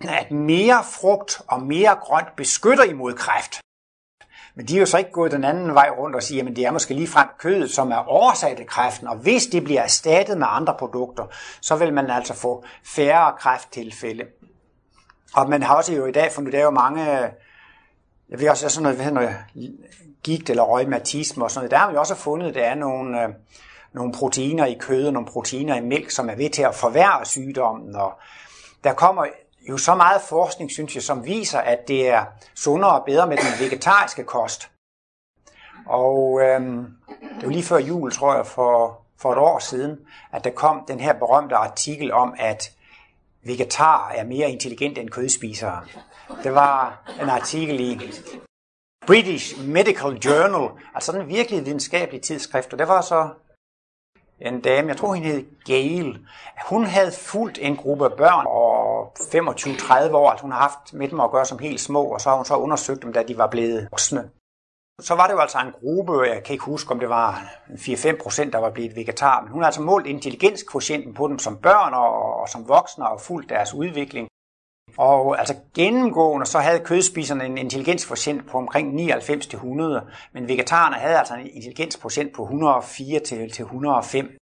Speaker 1: at mere frugt og mere grønt beskytter imod kræft. Men de er jo så ikke gået den anden vej rundt og siger, at det er måske lige frem kødet, som er årsag til kræften, og hvis det bliver erstattet med andre produkter, så vil man altså få færre kræfttilfælde. Og man har også jo i dag fundet, der er jo mange, jeg ved også, sådan noget, hvad noget gigt eller røgmatisme og sådan noget, der har man jo også fundet, at der er nogle, øh, nogle proteiner i kød og nogle proteiner i mælk, som er ved til at forværre sygdommen. Og der kommer jo så meget forskning, synes jeg, som viser, at det er sundere og bedre med den vegetariske kost. Og øhm, det var lige før jul, tror jeg, for, for et år siden, at der kom den her berømte artikel om, at vegetarer er mere intelligente end kødspisere. Det var en artikel i British Medical Journal, altså en virkelig videnskabelig tidsskrift, og det var så en dame, jeg tror hun hed Gail. Hun havde fulgt en gruppe børn og 25-30 år, altså hun har haft med dem at gøre som helt små, og så har hun så undersøgt dem, da de var blevet voksne. Så var det jo altså en gruppe, jeg kan ikke huske, om det var 4-5 procent, der var blevet vegetar, men hun har altså målt intelligenskvotienten på dem som børn og, og som voksne og fulgt deres udvikling. Og altså gennemgående, så havde kødspiserne en intelligensprocent på omkring 99-100, men vegetarerne havde altså en intelligensprocent på 104-105.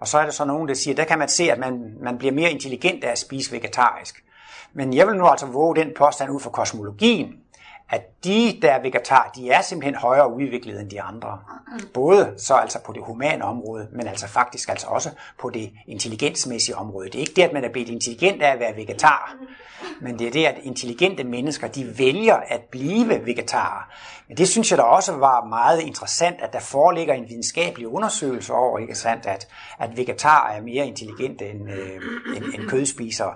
Speaker 1: Og så er der så nogen, der siger, der kan man se, at man, man bliver mere intelligent af at spise vegetarisk. Men jeg vil nu altså våge den påstand ud fra kosmologien, at de, der er vegetar, de er simpelthen højere udviklet end de andre. Både så altså på det humane område, men altså faktisk altså også på det intelligensmæssige område. Det er ikke det, at man er blevet intelligent af at være vegetar, men det er det, at intelligente mennesker, de vælger at blive vegetarer. Men det synes jeg da også var meget interessant, at der foreligger en videnskabelig undersøgelse over, ikke sandt, at, at vegetarer er mere intelligente end, øh, end, end kødspisere.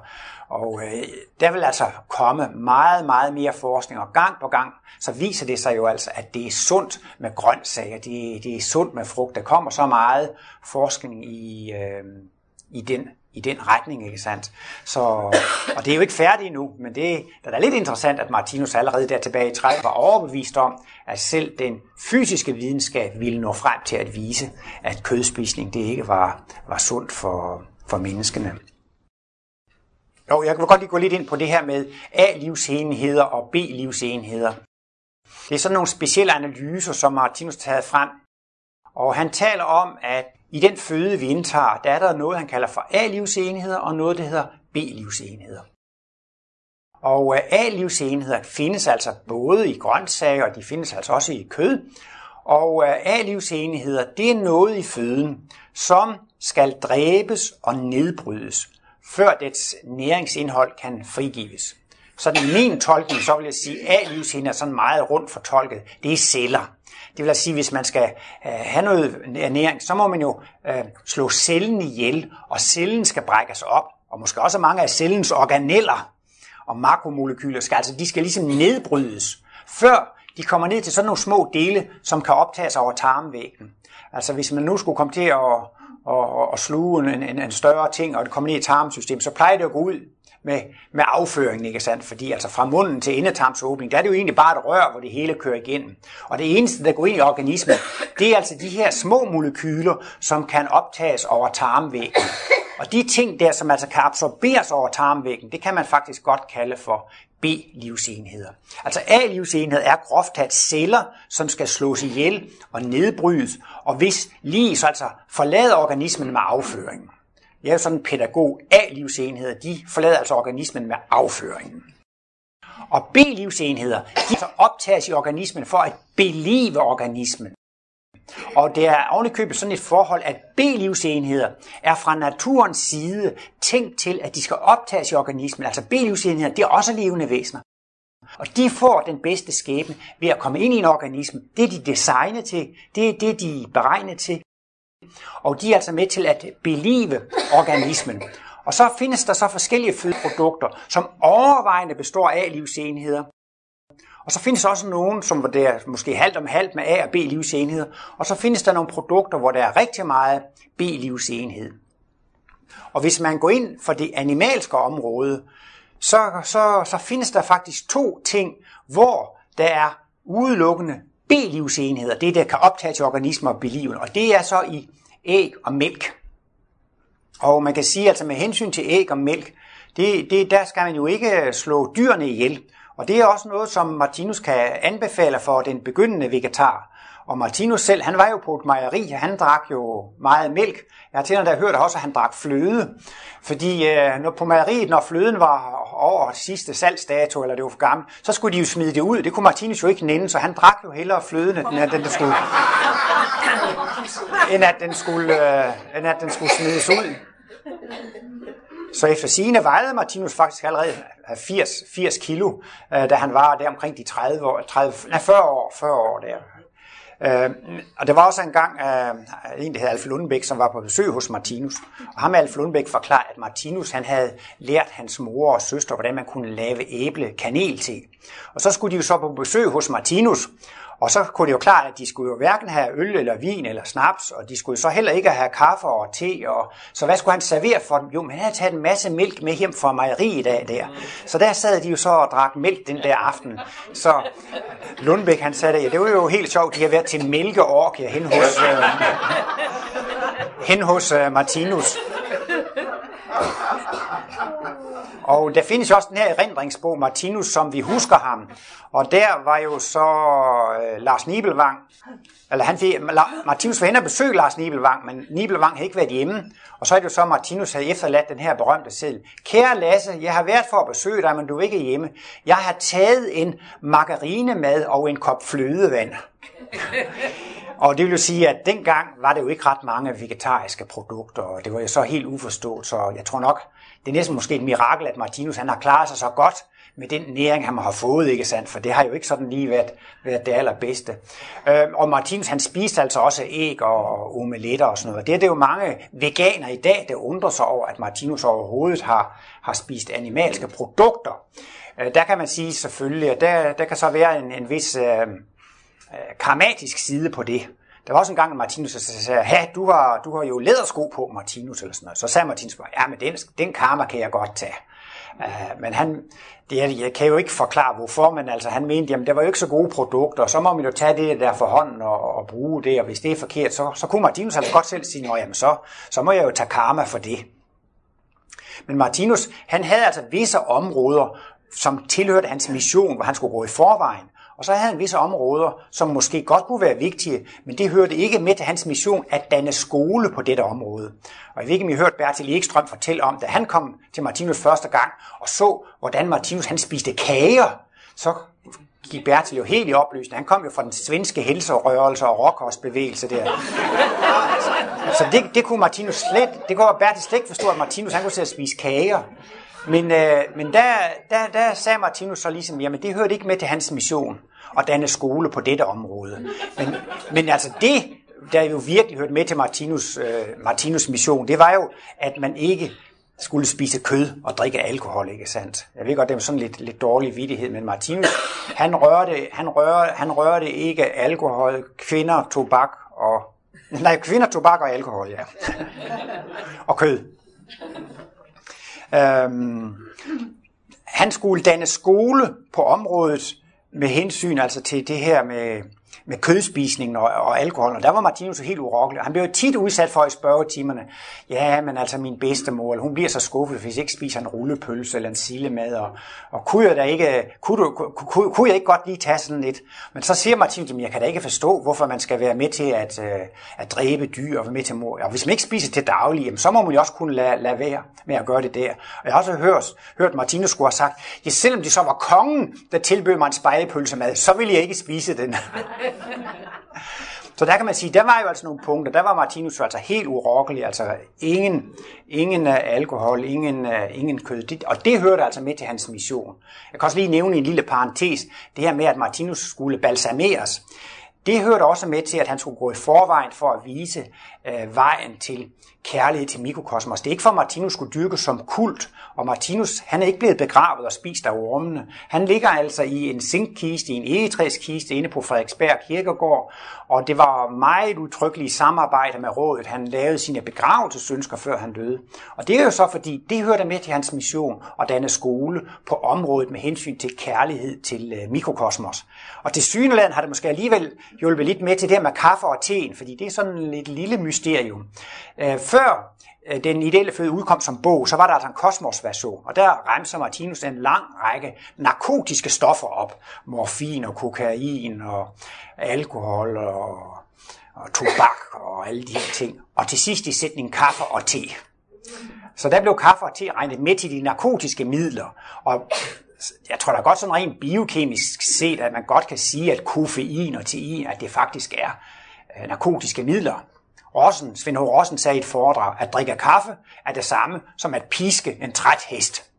Speaker 1: Og øh, der vil altså komme meget, meget mere forskning, og gang på gang, så viser det sig jo altså, at det er sundt med grøntsager, det, det er sundt med frugt. Der kommer så meget forskning i, øh, i, den, i den retning, ikke sandt? Så, og det er jo ikke færdigt endnu, men det, det er lidt interessant, at Martinus allerede der tilbage i 30 var overbevist om, at selv den fysiske videnskab ville nå frem til at vise, at kødspisning det ikke var, var sundt for, for menneskene. Jo, jeg vil godt lige gå lidt ind på det her med A-livsenheder og B-livsenheder. Det er sådan nogle specielle analyser, som Martinus har taget frem. Og han taler om, at i den føde, vi indtager, der er der noget, han kalder for A-livsenheder, og noget, der hedder B-livsenheder. Og øh, A-livsenheder findes altså både i grøntsager, og de findes altså også i kød. Og øh, A-livsenheder, det er noget i føden, som skal dræbes og nedbrydes før dets næringsindhold kan frigives. Så i min tolkning, så vil jeg sige, at A-livshinden er sådan meget rundt fortolket. Det er celler. Det vil sige, hvis man skal øh, have noget ernæring, så må man jo øh, slå cellen ihjel, og cellen skal brækkes op. Og måske også mange af cellens organeller og makromolekyler skal, altså de skal ligesom nedbrydes, før de kommer ned til sådan nogle små dele, som kan optages over tarmvæggen. Altså hvis man nu skulle komme til at og, og sluge en, en, en større ting, og det kommer ned i tarmsystemet, så plejer det at gå ud med, med afføringen, ikke sandt? Fordi altså fra munden til endetarmsåbning, der er det jo egentlig bare et rør, hvor det hele kører igennem. Og det eneste, der går ind i organismen, det er altså de her små molekyler, som kan optages over tarmvæggen. Og de ting der, som altså kan absorberes over tarmvæggen, det kan man faktisk godt kalde for B-livsenheder. Altså A-livsenhed er groft talt celler, som skal slås ihjel og nedbrydes, og hvis lige så altså forlader organismen med afføringen. Jeg er jo sådan en pædagog. A-livsenheder, de forlader altså organismen med afføringen. Og B-livsenheder, de så optages i organismen for at belive organismen. Og det er ovenikøbet sådan et forhold, at B-livsenheder er fra naturens side tænkt til, at de skal optages i organismen. Altså B-livsenheder, det er også levende væsener. Og de får den bedste skæbne ved at komme ind i en organisme. Det er de designet til, det er det, de er beregnet til. og de er altså med til at belive organismen. Og så findes der så forskellige fødeprodukter, som overvejende består af livsenheder. Og så findes der også nogen, som det er måske halvt om halvt med A og B livsenheder. Og så findes der nogle produkter, hvor der er rigtig meget B livsenhed. Og hvis man går ind for det animalske område, så, så, så findes der faktisk to ting, hvor der er udelukkende B-livsenheder, det der kan optage til organismer og beliven, og det er så i æg og mælk. Og man kan sige, altså med hensyn til æg og mælk, det, det, der skal man jo ikke slå dyrene ihjel. Og det er også noget, som Martinus kan anbefale for den begyndende vegetar. Og Martinus selv, han var jo på et mejeri, han drak jo meget mælk. Jeg har til og hørt også, at han drak fløde. Fordi øh, når på mejeriet, når fløden var over sidste salgsdato, eller det var for gammelt, så skulle de jo smide det ud. Det kunne Martinus jo ikke nænde, så han drak jo hellere fløden, end at den skulle, end at den skulle, øh, end at den skulle smides ud. Så efter sine vejede Martinus faktisk allerede 80, 80 kilo, øh, da han var der omkring de 30 år, 30, nej, 40 år, 40 år der. Øh, og der var også en gang øh, en, der hed Alf Lundbæk, som var på besøg hos Martinus. Og ham Alf Lundbæk forklarede, at Martinus han havde lært hans mor og søster, hvordan man kunne lave æble kanel til. Og så skulle de jo så på besøg hos Martinus, og så kunne det jo klart, at de skulle jo hverken have øl eller vin eller snaps, og de skulle så heller ikke have kaffe og te. Og, så hvad skulle han servere for dem? Jo, men han havde taget en masse mælk med hjem fra mejeri i dag der. Så der sad de jo så og drak mælk den der aften. Så Lundbæk han sagde, ja, det var jo helt sjovt, de har været til mælkeorgie hen hos, øh, hen hos øh, Martinus. Og der findes jo også den her erindringsbog, Martinus, som vi husker ham. Og der var jo så øh, Lars Nibelvang, eller han fik, Martinus var hen og besøge Lars Nibelvang, men Nibelvang havde ikke været hjemme. Og så er det jo så, Martinus havde efterladt den her berømte seddel. Kære Lasse, jeg har været for at besøge dig, men du er ikke hjemme. Jeg har taget en margarinemad og en kop flødevand. Og det vil jo sige, at dengang var det jo ikke ret mange vegetariske produkter, og det var jo så helt uforstået, så jeg tror nok, det er næsten måske et mirakel, at Martinus han har klaret sig så godt med den næring, han har fået, ikke sandt? For det har jo ikke sådan lige været, været det allerbedste. Øh, og Martinus, han spiste altså også æg og omeletter og sådan noget. Det er det jo mange veganer i dag, der undrer sig over, at Martinus overhovedet har, har spist animalske produkter. Øh, der kan man sige selvfølgelig, at der, der kan så være en, en vis øhm, øh, karmatisk side på det. Der var også en gang, at Martinus sagde, ja, du har, du har jo lædersko på, Martinus, eller sådan noget. Så sagde Martinus bare, ja, men den, den karma kan jeg godt tage. Uh, men han, det, jeg kan jo ikke forklare hvorfor, men altså han mente, jamen det var jo ikke så gode produkter, så må man jo tage det der for hånden og, og bruge det, og hvis det er forkert, så, så kunne Martinus altså godt selv sige, jamen så, så må jeg jo tage karma for det. Men Martinus, han havde altså visse områder, som tilhørte hans mission, hvor han skulle gå i forvejen. Og så havde han visse områder, som måske godt kunne være vigtige, men det hørte ikke med til hans mission at danne skole på dette område. Og jeg ved ikke, om I hørte Bertil Ekstrøm fortælle om, da han kom til Martinus første gang og så, hvordan Martinus han spiste kager, så gik Bertil jo helt i opløsning. Han kom jo fra den svenske helserørelse og rockhårsbevægelse der. Så det, det kunne Martinus slet, det kunne Bertil slet ikke forstå, at Martinus han kunne sidde og spise kager. Men, øh, men der, der, der sagde Martinus så ligesom, jamen det hørte ikke med til hans mission at danne skole på dette område. Men, men altså det, der jo virkelig hørte med til Martinus, øh, Martinus mission, det var jo, at man ikke skulle spise kød og drikke alkohol, ikke sandt? Jeg ved godt, det er sådan lidt, lidt dårlig vidighed, men Martinus, han rørte, han, rørte, han rørte ikke alkohol, kvinder, tobak og... Nej, kvinder, tobak og alkohol, ja. og kød. Øhm, han skulle danne skole på området med hensyn altså til det her med med kødspisningen og, og alkohol, og der var Martinus helt urokkelig. Han blev tit udsat for i spørgetimerne, ja, men altså min bedstemor, hun bliver så skuffet, hvis jeg ikke spiser en rullepølse eller en sillemad, og, og kunne, jeg da ikke, kunne, du, kunne, kunne jeg ikke godt lige tage sådan lidt? Men så siger Martinus, at jeg kan da ikke forstå, hvorfor man skal være med til at, øh, at dræbe dyr og være med til mor. Og hvis man ikke spiser til daglig, så må man jo også kunne lade, lade være med at gøre det der. Og jeg har også hørt, hørt Martinus skulle have sagt, ja, selvom det så var kongen, der tilbød mig en spejlepølsemad, så ville jeg ikke spise den. Så der kan man sige, der var jo altså nogle punkter, der var Martinus altså helt urokkelig, altså ingen, ingen øh, alkohol, ingen, øh, ingen kød, og det hørte altså med til hans mission. Jeg kan også lige nævne en lille parentes, det her med, at Martinus skulle balsameres. det hørte også med til, at han skulle gå i forvejen for at vise øh, vejen til kærlighed til mikrokosmos. Det er ikke for, at Martinus skulle dyrkes som kult, og Martinus han er ikke blevet begravet og spist af ormene. Han ligger altså i en zinkkiste, i en egetræskiste inde på Frederiksberg Kirkegård, og det var meget utryggelige samarbejde med rådet. Han lavede sine begravelsesønsker, før han døde. Og det er jo så, fordi det hørte med til hans mission og danne skole på området med hensyn til kærlighed til øh, mikrokosmos. Og til syneland har det måske alligevel hjulpet lidt med til det her med kaffe og teen, fordi det er sådan lidt lille mysterium. Øh, før øh, den ideelle føde udkom som bog, så var der altså en kosmos-version, og der remser Martinus en lang række narkotiske stoffer op. Morfin og kokain og alkohol og, og tobak og alle de her ting. Og til sidst i sætningen kaffe og te. Så der blev kaffe og te regnet med til de narkotiske midler. Og jeg tror da godt sådan rent biokemisk set, at man godt kan sige, at koffein og tein, at det faktisk er øh, narkotiske midler. Rossen, Svend H. Rossen sagde i et foredrag, at drikke kaffe er det samme som at piske en træt hest.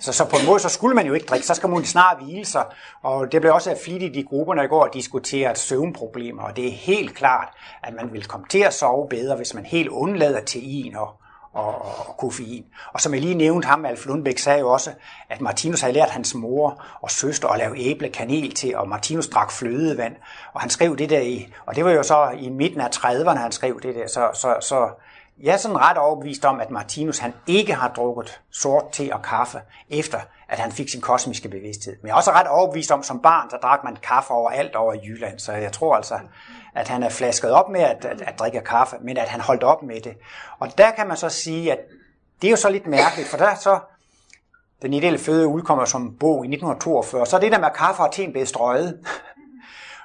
Speaker 1: Så, så på en måde, så skulle man jo ikke drikke, så skal man snart hvile sig. Og det blev også flittigt i grupperne i går at diskutere søvnproblemer, og det er helt klart, at man vil komme til at sove bedre, hvis man helt undlader tein og, og, og koffein. Og som jeg lige nævnte, ham Alf Lundbæk sagde jo også, at Martinus havde lært hans mor og søster at lave æblekanel til, og Martinus drak flødevand. Og han skrev det der i, og det var jo så i midten af 30'erne, han skrev det der, så, så, så jeg er sådan ret overbevist om, at Martinus han ikke har drukket sort te og kaffe, efter at han fik sin kosmiske bevidsthed. Men jeg er også ret overbevist om, som barn, der drak man kaffe overalt over i Jylland. Så jeg tror altså, at han er flasket op med at, at, at drikke kaffe, men at han holdt op med det. Og der kan man så sige, at det er jo så lidt mærkeligt, for der så, den ideelle føde udkommer som bog i 1942, så er det der med kaffe og te blevet strøget.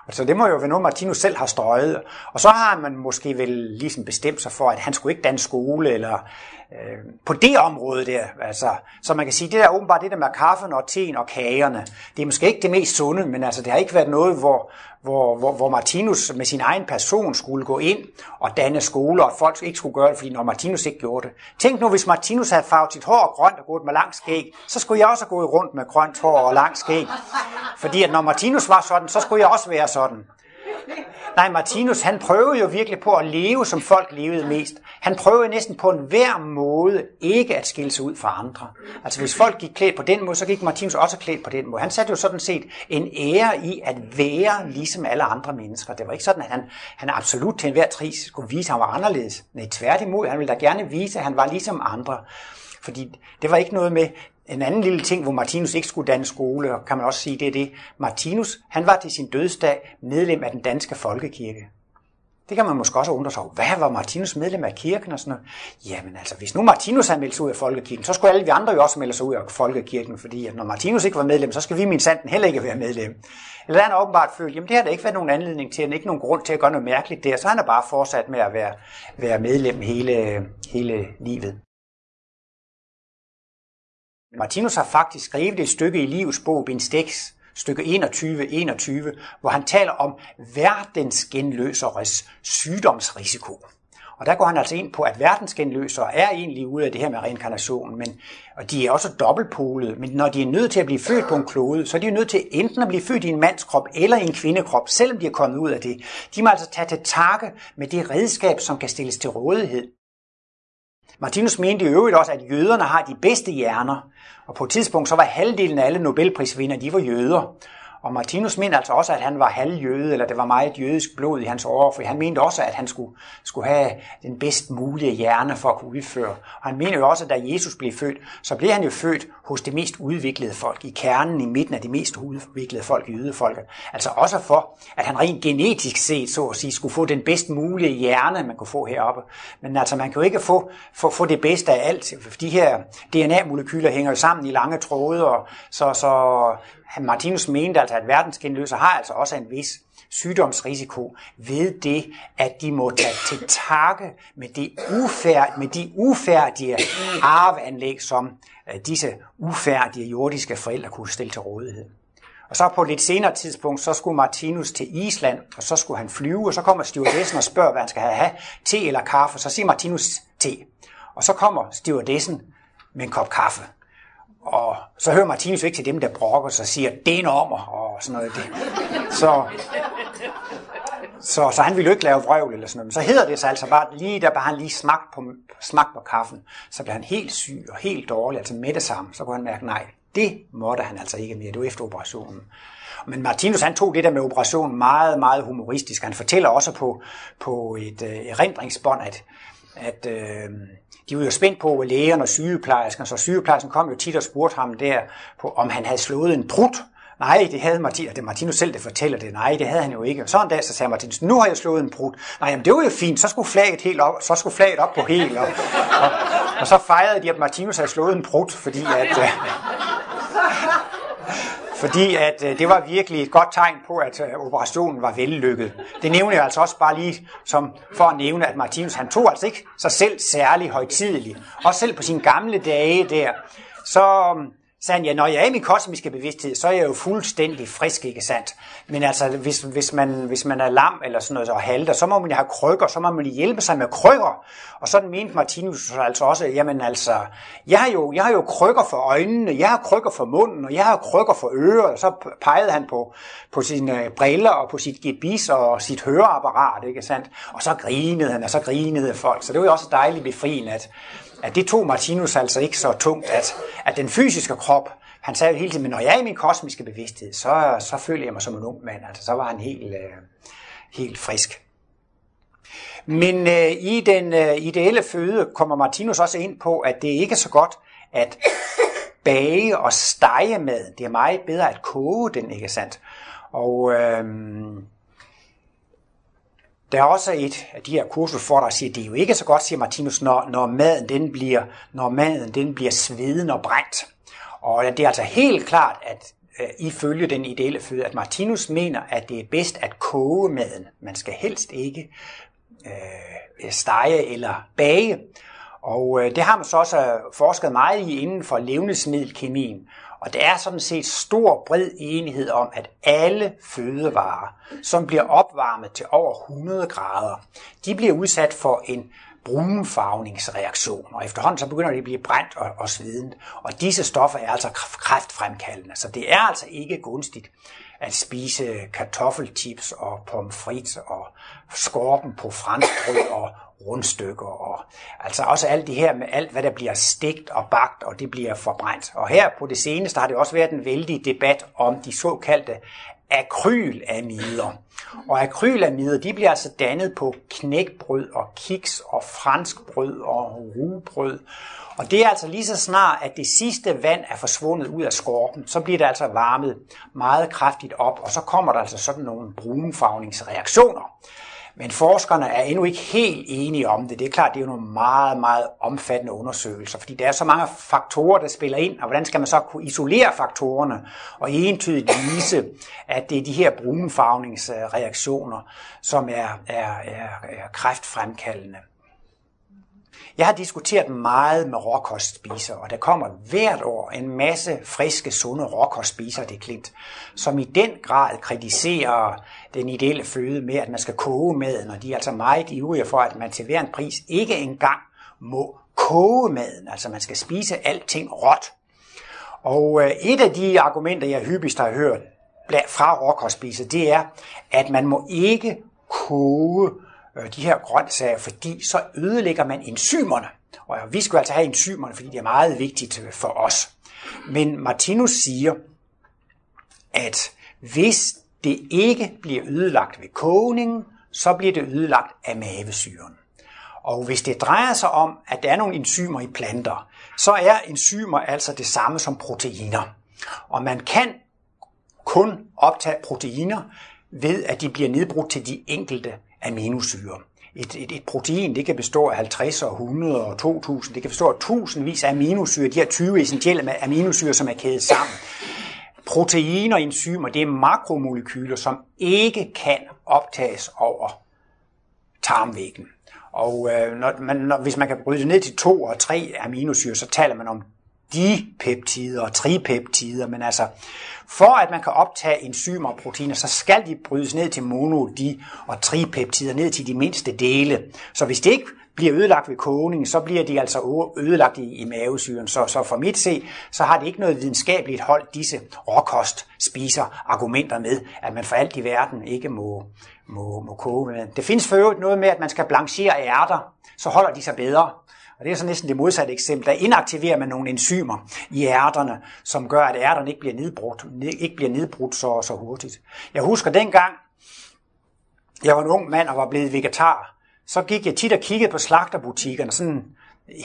Speaker 1: Altså det må jo være noget, Martinus selv har strøget. Og så har man måske vel ligesom bestemt sig for, at han skulle ikke danne skole, eller øh, på det område der. Altså, så man kan sige, det der åbenbart det der med kaffen og teen og kagerne, det er måske ikke det mest sunde, men altså det har ikke været noget, hvor, hvor, hvor, hvor Martinus med sin egen person skulle gå ind og danne skole, og at folk ikke skulle gøre det, fordi når Martinus ikke gjorde det. Tænk nu, hvis Martinus havde farvet sit hår grønt og gået med langt skæg, så skulle jeg også gå rundt med grønt hår og langt skæg. Fordi at når Martinus var sådan, så skulle jeg også være sådan. Nej, Martinus, han prøvede jo virkelig på at leve, som folk levede mest. Han prøvede næsten på en hver måde ikke at skille sig ud fra andre. Altså hvis folk gik klædt på den måde, så gik Martinus også klædt på den måde. Han satte jo sådan set en ære i at være ligesom alle andre mennesker. Det var ikke sådan, at han, han absolut til enhver tris skulle vise, at han var anderledes. Nej, tværtimod, han ville da gerne vise, at han var ligesom andre. Fordi det var ikke noget med, en anden lille ting, hvor Martinus ikke skulle danne skole, kan man også sige, det er det. Martinus, han var til sin dødsdag medlem af den danske folkekirke. Det kan man måske også undre sig over. Hvad var Martinus medlem af kirken og sådan noget? Jamen altså, hvis nu Martinus havde meldt sig ud af folkekirken, så skulle alle vi andre jo også melde sig ud af folkekirken, fordi at når Martinus ikke var medlem, så skal vi min sanden heller ikke være medlem. Eller han åbenbart følt, jamen det har der ikke været nogen anledning til, ikke nogen grund til at gøre noget mærkeligt der, så han er bare fortsat med at være, være medlem hele, hele livet. Martinus har faktisk skrevet et stykke i Livets bog, Bind 6, stykke 21, 21, hvor han taler om verdensgenløseres sygdomsrisiko. Og der går han altså ind på, at verdensgenløsere er egentlig ude af det her med reinkarnation, men og de er også dobbeltpolede, men når de er nødt til at blive født på en klode, så er de nødt til enten at blive født i en mandskrop eller i en kvindekrop, selvom de er kommet ud af det. De må altså tage til takke med det redskab, som kan stilles til rådighed. Martinus mente i øvrigt også, at jøderne har de bedste hjerner, og på et tidspunkt så var halvdelen af alle Nobelprisvinder, de var jøder. Og Martinus mente altså også, at han var halvjøde, eller det var meget jødisk blod i hans år, for han mente også, at han skulle, skulle have den bedst mulige hjerne for at kunne udføre. Og han mente jo også, at da Jesus blev født, så blev han jo født hos det mest udviklede folk, i kernen i midten af de mest udviklede folk, jødefolket. Altså også for, at han rent genetisk set, så at sige, skulle få den bedst mulige hjerne, man kunne få heroppe. Men altså, man kan jo ikke få, få, få det bedste af alt, for de her DNA-molekyler hænger jo sammen i lange tråde, og så, så Martinus mente altså, at verdensgenløser har altså også en vis sygdomsrisiko ved det, at de må tage til takke med, det ufærd, med de ufærdige arveanlæg, som øh, disse ufærdige jordiske forældre kunne stille til rådighed. Og så på et lidt senere tidspunkt, så skulle Martinus til Island, og så skulle han flyve, og så kommer stewardessen og spørger, hvad han skal have, te eller kaffe. Så siger Martinus te. Og så kommer stewardessen med en kop kaffe. Og så hører Martinus ikke til dem, der brokker sig og siger, det er en ommer, og sådan noget. Det. Så Så, så han ville jo ikke lave vrøvl eller sådan noget. Men så hedder det så altså bare, lige der bare han lige smagt på, smagt på kaffen, så blev han helt syg og helt dårlig, altså med det samme. Så kunne han mærke, nej, det måtte han altså ikke mere. Det var efter operationen. Men Martinus han tog det der med operationen meget, meget humoristisk. Han fortæller også på, på et øh, erindringsbånd, at, at øh, de var jo spændt på lægerne og sygeplejersken, så sygeplejersken kom jo tit og spurgte ham der, på, om han havde slået en brud. Nej, det havde Martinus, det er Martinus selv, der fortæller det. Nej, det havde han jo ikke. Og så en dag, så sagde Martinus, nu har jeg slået en brud. Nej, jamen det var jo fint, så skulle flaget helt op, så skulle flaget op på helt. Og, og, og så fejrede de, at Martinus havde slået en brud, fordi at, øh, fordi at øh, det var virkelig et godt tegn på, at øh, operationen var vellykket. Det nævner jeg altså også bare lige som for at nævne, at Martinus han tog altså ikke sig selv særlig højtideligt. Og selv på sine gamle dage der, så sagde ja, når jeg er i min kosmiske bevidsthed, så er jeg jo fuldstændig frisk, ikke sandt? Men altså, hvis, hvis, man, hvis man er lam eller sådan noget og halter, så må man jo have krykker, så må man hjælpe sig med krykker. Og sådan mente Martinus altså også, jamen altså, jeg har, jo, jeg har jo krykker for øjnene, jeg har krykker for munden, og jeg har krykker for ører, og så pegede han på, på sine øh, briller og på sit gebis og sit høreapparat, ikke sandt? Og så grinede han, og så grinede folk. Så det var jo også dejligt befriende, at, at det tog Martinus altså ikke så tungt, at, at den fysiske krop, han sagde jo hele tiden, men når jeg er i min kosmiske bevidsthed, så, så føler jeg mig som en ung mand. Altså, så var han helt, øh, helt frisk. Men øh, i den øh, ideelle føde kommer Martinus også ind på, at det ikke er så godt at bage og stege med. Det er meget bedre at koge den, ikke sandt? Og øh, der er også et af de her kurser for, der siger, at det er jo ikke så godt, siger Martinus, når, når maden, den bliver, når maden den bliver sveden og brændt. Og det er altså helt klart, at øh, ifølge den ideelle føde, at Martinus mener, at det er bedst at koge maden. Man skal helst ikke øh, stege eller bage. Og øh, det har man så også øh, forsket meget i inden for levnedsmiddelkemien. Og der er sådan set stor bred enighed om, at alle fødevarer, som bliver opvarmet til over 100 grader, de bliver udsat for en brunfarvningsreaktion, og efterhånden så begynder de at blive brændt og, og sveden. Og disse stoffer er altså kræftfremkaldende, så det er altså ikke gunstigt at spise kartoffelchips og pomfrit og skorpen på franskbrød og rundstykker og altså også alt det her med alt, hvad der bliver stegt og bagt, og det bliver forbrændt. Og her på det seneste har det også været en vældig debat om de såkaldte akrylamider. Og akrylamider, de bliver altså dannet på knækbrød og kiks og franskbrød og rugbrød. Og det er altså lige så snart, at det sidste vand er forsvundet ud af skorpen, så bliver det altså varmet meget kraftigt op, og så kommer der altså sådan nogle brunfarvningsreaktioner. Men forskerne er endnu ikke helt enige om det. Det er klart, det er jo nogle meget, meget omfattende undersøgelser, fordi der er så mange faktorer, der spiller ind, og hvordan skal man så kunne isolere faktorerne og entydigt vise, at det er de her brunfarvningsreaktioner, som er, er, er, er kræftfremkaldende. Jeg har diskuteret meget med råkostspisere, og der kommer hvert år en masse friske, sunde råkostspisere, det er klint, som i den grad kritiserer den ideelle føde med, at man skal koge maden, og de er altså meget ivrige for, at man til hver en pris ikke engang må koge maden, altså man skal spise alting råt. Og øh, et af de argumenter, jeg hyppigst har hørt fra råkostspiser, det er, at man må ikke koge Øh, de her grøntsager, fordi så ødelægger man enzymerne. Og vi skal altså have enzymerne, fordi det er meget vigtigt øh, for os. Men Martinus siger, at hvis det ikke bliver ødelagt ved kogningen, så bliver det ødelagt af mavesyren. Og hvis det drejer sig om, at der er nogle enzymer i planter, så er enzymer altså det samme som proteiner. Og man kan kun optage proteiner ved, at de bliver nedbrudt til de enkelte aminosyre. Et, et, et protein det kan bestå af 50 og 100 og 2000. Det kan bestå af tusindvis af aminosyre. De her 20 essentielle aminosyre, som er kædet sammen. Proteiner og enzymer, det er makromolekyler, som ikke kan optages over tarmvæggen. Og øh, når man, når, hvis man kan bryde det ned til to og tre aminosyre, så taler man om dipeptider og tripeptider, men altså for at man kan optage enzymer og proteiner, så skal de brydes ned til mono, di og tripeptider, ned til de mindste dele. Så hvis det ikke bliver ødelagt ved kogning, så bliver de altså ødelagt i, i mavesyren. Så, så for mit se, så har det ikke noget videnskabeligt hold, disse råkost spiser argumenter med, at man for alt i verden ikke må, må, må koge med. Det findes for øvrigt noget med, at man skal blanchere ærter, så holder de sig bedre. Og det er så næsten det modsatte eksempel. Der inaktiverer man nogle enzymer i ærterne, som gør, at ærterne ikke bliver nedbrudt, ikke bliver nedbrudt så, så hurtigt. Jeg husker dengang, jeg var en ung mand og var blevet vegetar, så gik jeg tit og kiggede på slagterbutikkerne. Sådan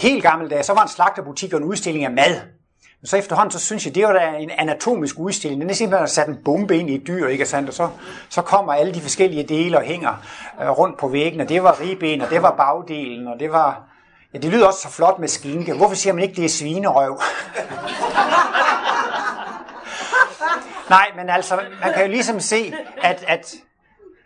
Speaker 1: helt gammeldags, så var en slagterbutik og en udstilling af mad. Men så efterhånden, så synes jeg, det var da en anatomisk udstilling. Den er simpelthen at sat en bombe ind i et dyr, ikke sandt? Og så, så kommer alle de forskellige dele og hænger øh, rundt på væggen, og det var ribben, og det var bagdelen, og det var... Ja, det lyder også så flot med skinke. Hvorfor siger man ikke, det er svinerøv? Nej, men altså, man kan jo ligesom se, at, at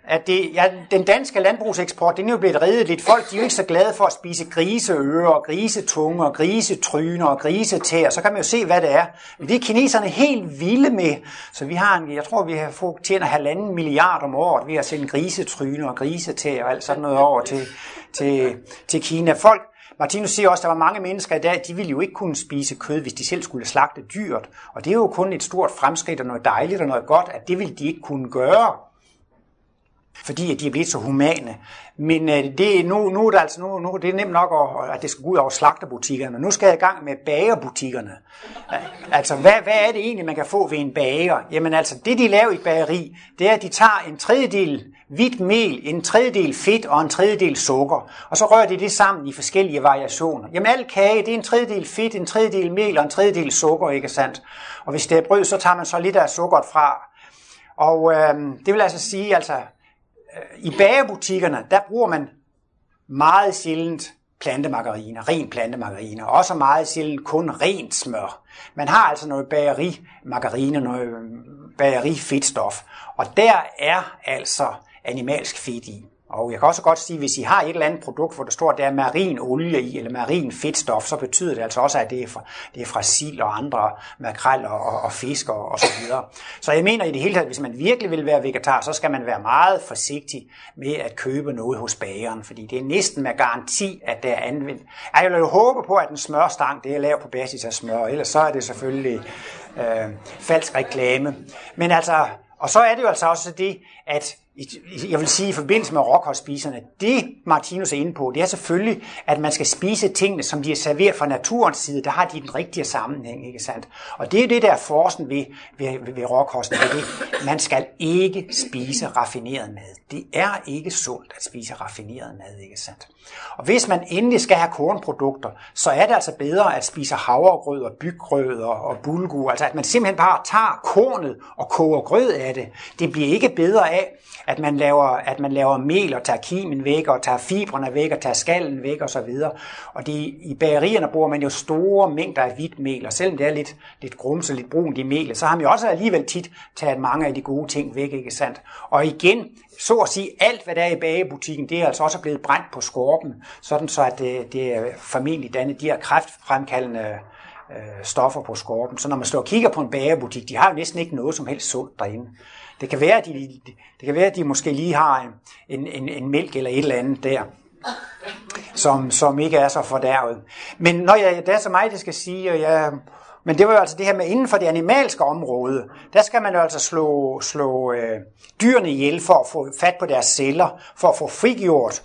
Speaker 1: at det, ja, den danske landbrugseksport, den er jo blevet reddet lidt. Folk de er jo ikke så glade for at spise griseører, og grisetunge, og grisetryner, og grisetær. Så kan man jo se, hvad det er. Men det er kineserne helt vilde med. Så vi har en, jeg tror, vi har fået tjener halvanden milliard om året ved at sende grisetryner og grisetær og alt sådan noget over til, til, til Kina. Folk, Martinus siger også, at der var mange mennesker i dag, de ville jo ikke kunne spise kød, hvis de selv skulle slagte dyrt. Og det er jo kun et stort fremskridt og noget dejligt og noget godt, at det ville de ikke kunne gøre fordi at de er blevet så humane. Men øh, det, nu, nu, er det altså, nu, nu det er nemt nok, at, at det skal gå ud over slagterbutikkerne. Nu skal jeg i gang med bagerbutikkerne. Altså, hvad, hvad er det egentlig, man kan få ved en bager? Jamen altså, det de laver i et bageri, det er, at de tager en tredjedel hvidt mel, en tredjedel fedt og en tredjedel sukker. Og så rører de det sammen i forskellige variationer. Jamen al kage, det er en tredjedel fedt, en tredjedel mel og en tredjedel sukker, ikke sandt? Og hvis det er brød, så tager man så lidt af sukkeret fra. Og øh, det vil altså sige, altså, øh, i bagebutikkerne, der bruger man meget sjældent plantemargarine, ren plantemargarine, og også meget sjældent kun rent smør. Man har altså noget bagerimargarine, noget bagerifedtstof, og der er altså animalsk fedt i. Og jeg kan også godt sige, at hvis I har et eller andet produkt, hvor der står, at der er marin olie i, eller marin fedtstof, så betyder det altså også, at det er fra, det er fra sild og andre makrel og, og, og fisk og, og så videre. Så jeg mener i det hele taget, at hvis man virkelig vil være vegetar, så skal man være meget forsigtig med at købe noget hos bageren, fordi det er næsten med garanti, at det er anvendt. Jeg vil jo håbe på, at en smørstang, det er lavet på basis af smør, ellers så er det selvfølgelig øh, falsk reklame. Men altså, og så er det jo altså også det, at jeg vil sige i forbindelse med råkostspiserne, det Martinus er inde på, det er selvfølgelig, at man skal spise tingene, som de er serveret fra naturens side. Der har de den rigtige sammenhæng, ikke sandt? Og det er det, der er forsen ved, ved, ved, råkosten. Det det. Man skal ikke spise raffineret mad. Det er ikke sundt at spise raffineret mad, ikke sandt? Og hvis man endelig skal have kornprodukter, så er det altså bedre at spise havregrød og byggrød og, og bulgur. Altså at man simpelthen bare tager kornet og koger grød af det. Det bliver ikke bedre af, at man laver, at man laver mel og tager kimen væk, og tager fibrene væk, og tager skallen væk, og så videre. Og det, i bagerierne bruger man jo store mængder af hvidt mel, og selvom det er lidt, lidt grumset, lidt brunt i melet, så har man jo også alligevel tit taget mange af de gode ting væk, ikke sandt? Og igen, så at sige, alt hvad der er i bagebutikken, det er altså også blevet brændt på skorpen, sådan så at det, det er formentlig dannet de her kræftfremkaldende øh, stoffer på skorpen. Så når man står og kigger på en bagerbutik, de har jo næsten ikke noget som helst sundt derinde. Det kan være, at de, det kan være, at de måske lige har en, en, en mælk eller et eller andet der, som, som ikke er så fordærvet. Men når jeg, det er så mig, det skal sige, og jeg, men det var jo altså det her med inden for det animalske område, der skal man jo altså slå, slå øh, dyrene ihjel for at få fat på deres celler, for at få frigjort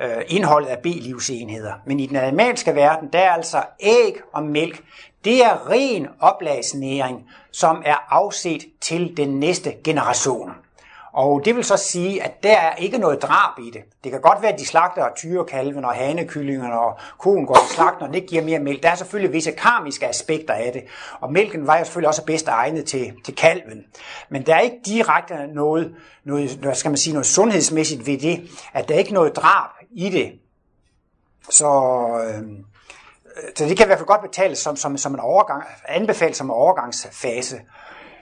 Speaker 1: øh, indholdet af B-livsenheder. Men i den animalske verden, der er altså æg og mælk, det er ren oplagsnæring, som er afset til den næste generation. Og det vil så sige, at der er ikke noget drab i det. Det kan godt være, at de slagter tyrekalven og hanekyllingerne og koen går til slagten, og det ikke giver mere mælk. Der er selvfølgelig visse karmiske aspekter af det. Og mælken var jo selvfølgelig også bedst egnet til, til kalven. Men der er ikke direkte noget, noget, hvad skal man sige, noget sundhedsmæssigt ved det, at der er ikke noget drab i det. Så, øh, så det kan i hvert fald godt betales som, som, som en overgang, anbefales som en overgangsfase.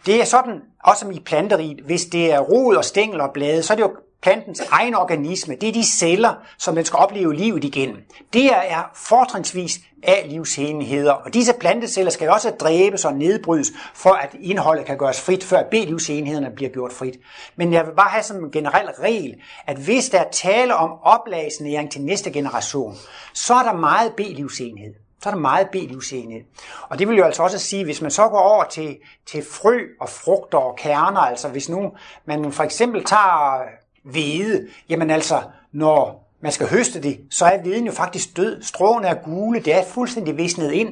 Speaker 1: Det er sådan, også som i planteriet, hvis det er rod og stængel og blade, så er det jo plantens egen organisme, det er de celler, som den skal opleve livet igennem. Det er fortrinsvis af livsenheder, og disse planteceller skal også dræbes og nedbrydes, for at indholdet kan gøres frit, før B-livsenhederne bliver gjort frit. Men jeg vil bare have som en generel regel, at hvis der er tale om oplagsnæring til næste generation, så er der meget B-livsenhed så er der meget B-livsenhed. Og det vil jo altså også sige, hvis man så går over til, til frø og frugter og kerner, altså hvis nu man for eksempel tager hvede, jamen altså, når man skal høste det, så er hveden jo faktisk død. Stråene er gule, det er fuldstændig visnet ind.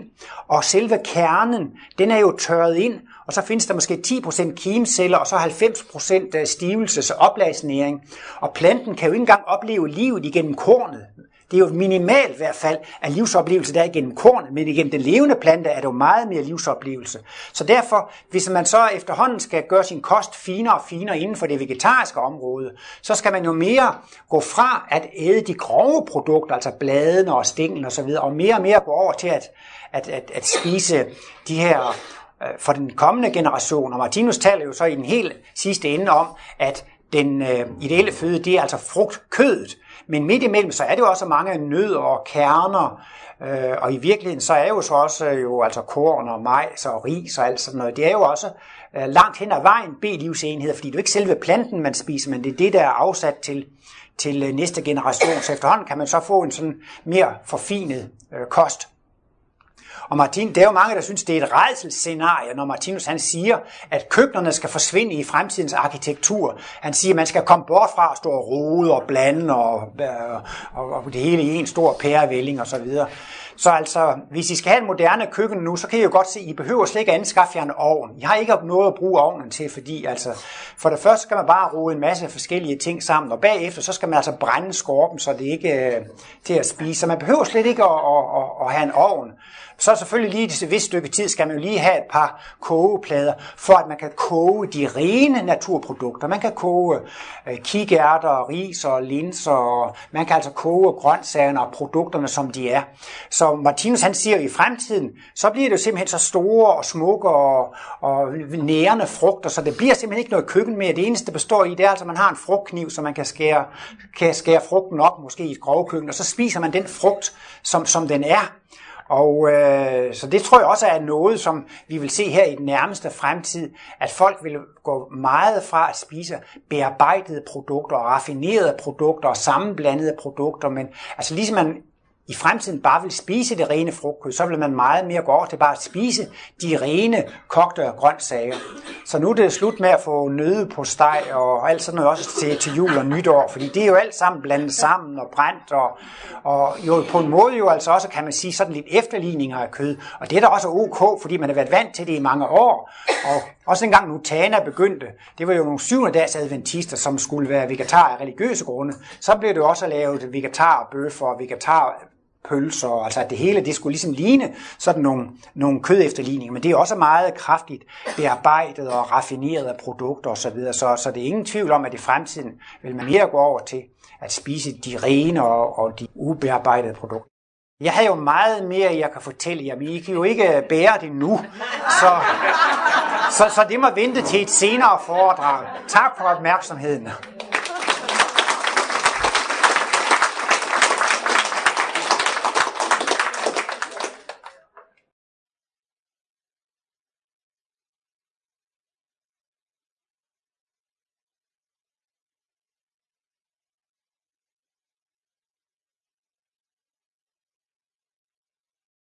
Speaker 1: Og selve kernen, den er jo tørret ind, og så findes der måske 10% kimceller, og så 90% øh, stivelse, og oplagsnæring. Og planten kan jo ikke engang opleve livet igennem kornet. Det er jo minimalt i hvert fald af livsoplevelse, der er igennem kornet, men igennem den levende plante er det jo meget mere livsoplevelse. Så derfor, hvis man så efterhånden skal gøre sin kost finere og finere inden for det vegetariske område, så skal man jo mere gå fra at æde de grove produkter, altså bladene og stænglen osv., og, og mere og mere gå over til at, at, at, at spise de her øh, for den kommende generation. Og Martinus taler jo så i den helt sidste ende om, at den øh, ideelle føde, det er altså frugtkødet. Men midt imellem, så er det jo også mange nødder og kerner, øh, og i virkeligheden, så er jo så også øh, jo altså korn og majs og ris og alt sådan noget. Det er jo også øh, langt hen ad vejen B-livsenheder, fordi det er jo ikke selve planten, man spiser, men det er det, der er afsat til, til øh, næste generation. Så efterhånden kan man så få en sådan mere forfinet øh, kost. Og Martin, det er jo mange, der synes, det er et redselsscenarie, når Martinus han siger, at køkkenerne skal forsvinde i fremtidens arkitektur. Han siger, at man skal komme bort fra at stå og rode og blande og, øh, og, og det hele i en stor pærevælling og så videre. Så altså, hvis I skal have en moderne køkken nu, så kan I jo godt se, at I behøver slet ikke anskaffe jer en ovn. I har ikke noget at bruge ovnen til, fordi altså, for det første skal man bare rode en masse forskellige ting sammen, og bagefter så skal man altså brænde skorpen, så det ikke er til at spise. Så man behøver slet ikke at, at, at, at have en ovn. Så selvfølgelig lige et vist stykke tid skal man jo lige have et par kogeplader, for at man kan koge de rene naturprodukter. Man kan koge øh, kikærter, ris og linser, og man kan altså koge grøntsagerne og produkterne, som de er. Så Martinus han siger, at i fremtiden, så bliver det jo simpelthen så store og smukke og, og nærende frugter, så det bliver simpelthen ikke noget køkken mere. Det eneste, der består i, det er altså, at man har en frugtkniv, så man kan skære, kan skære frugten op, måske i et grovkøkken, og så spiser man den frugt, som, som den er. Og øh, så det tror jeg også er noget, som vi vil se her i den nærmeste fremtid, at folk vil gå meget fra at spise bearbejdede produkter og raffinerede produkter og sammenblandede produkter, men altså ligesom man i fremtiden bare vil spise det rene frugtkød, så vil man meget mere gå over til bare at spise de rene kogte grøntsager. Så nu er det slut med at få nøde på steg og alt sådan noget også til, til jul og nytår, fordi det er jo alt sammen blandet sammen og brændt, og, og jo på en måde jo altså også, kan man sige, sådan lidt efterligninger af kød. Og det er da også ok, fordi man har været vant til det i mange år. Og også engang Nutana begyndte, det var jo nogle syvende dags adventister, som skulle være vegetar af religiøse grunde. Så blev det også lavet vegetarbøffer og vegetar pølser, altså at det hele det skulle ligesom ligne sådan nogle, nogle kødefterligninger, men det er også meget kraftigt bearbejdet og raffineret produkter osv., så, så, så det er ingen tvivl om, at i fremtiden vil man mere gå over til at spise de rene og, og de ubearbejdede produkter. Jeg har jo meget mere, jeg kan fortælle jer, men I kan jo ikke bære det nu, så, så, så det må vente til et senere foredrag. Tak for opmærksomheden.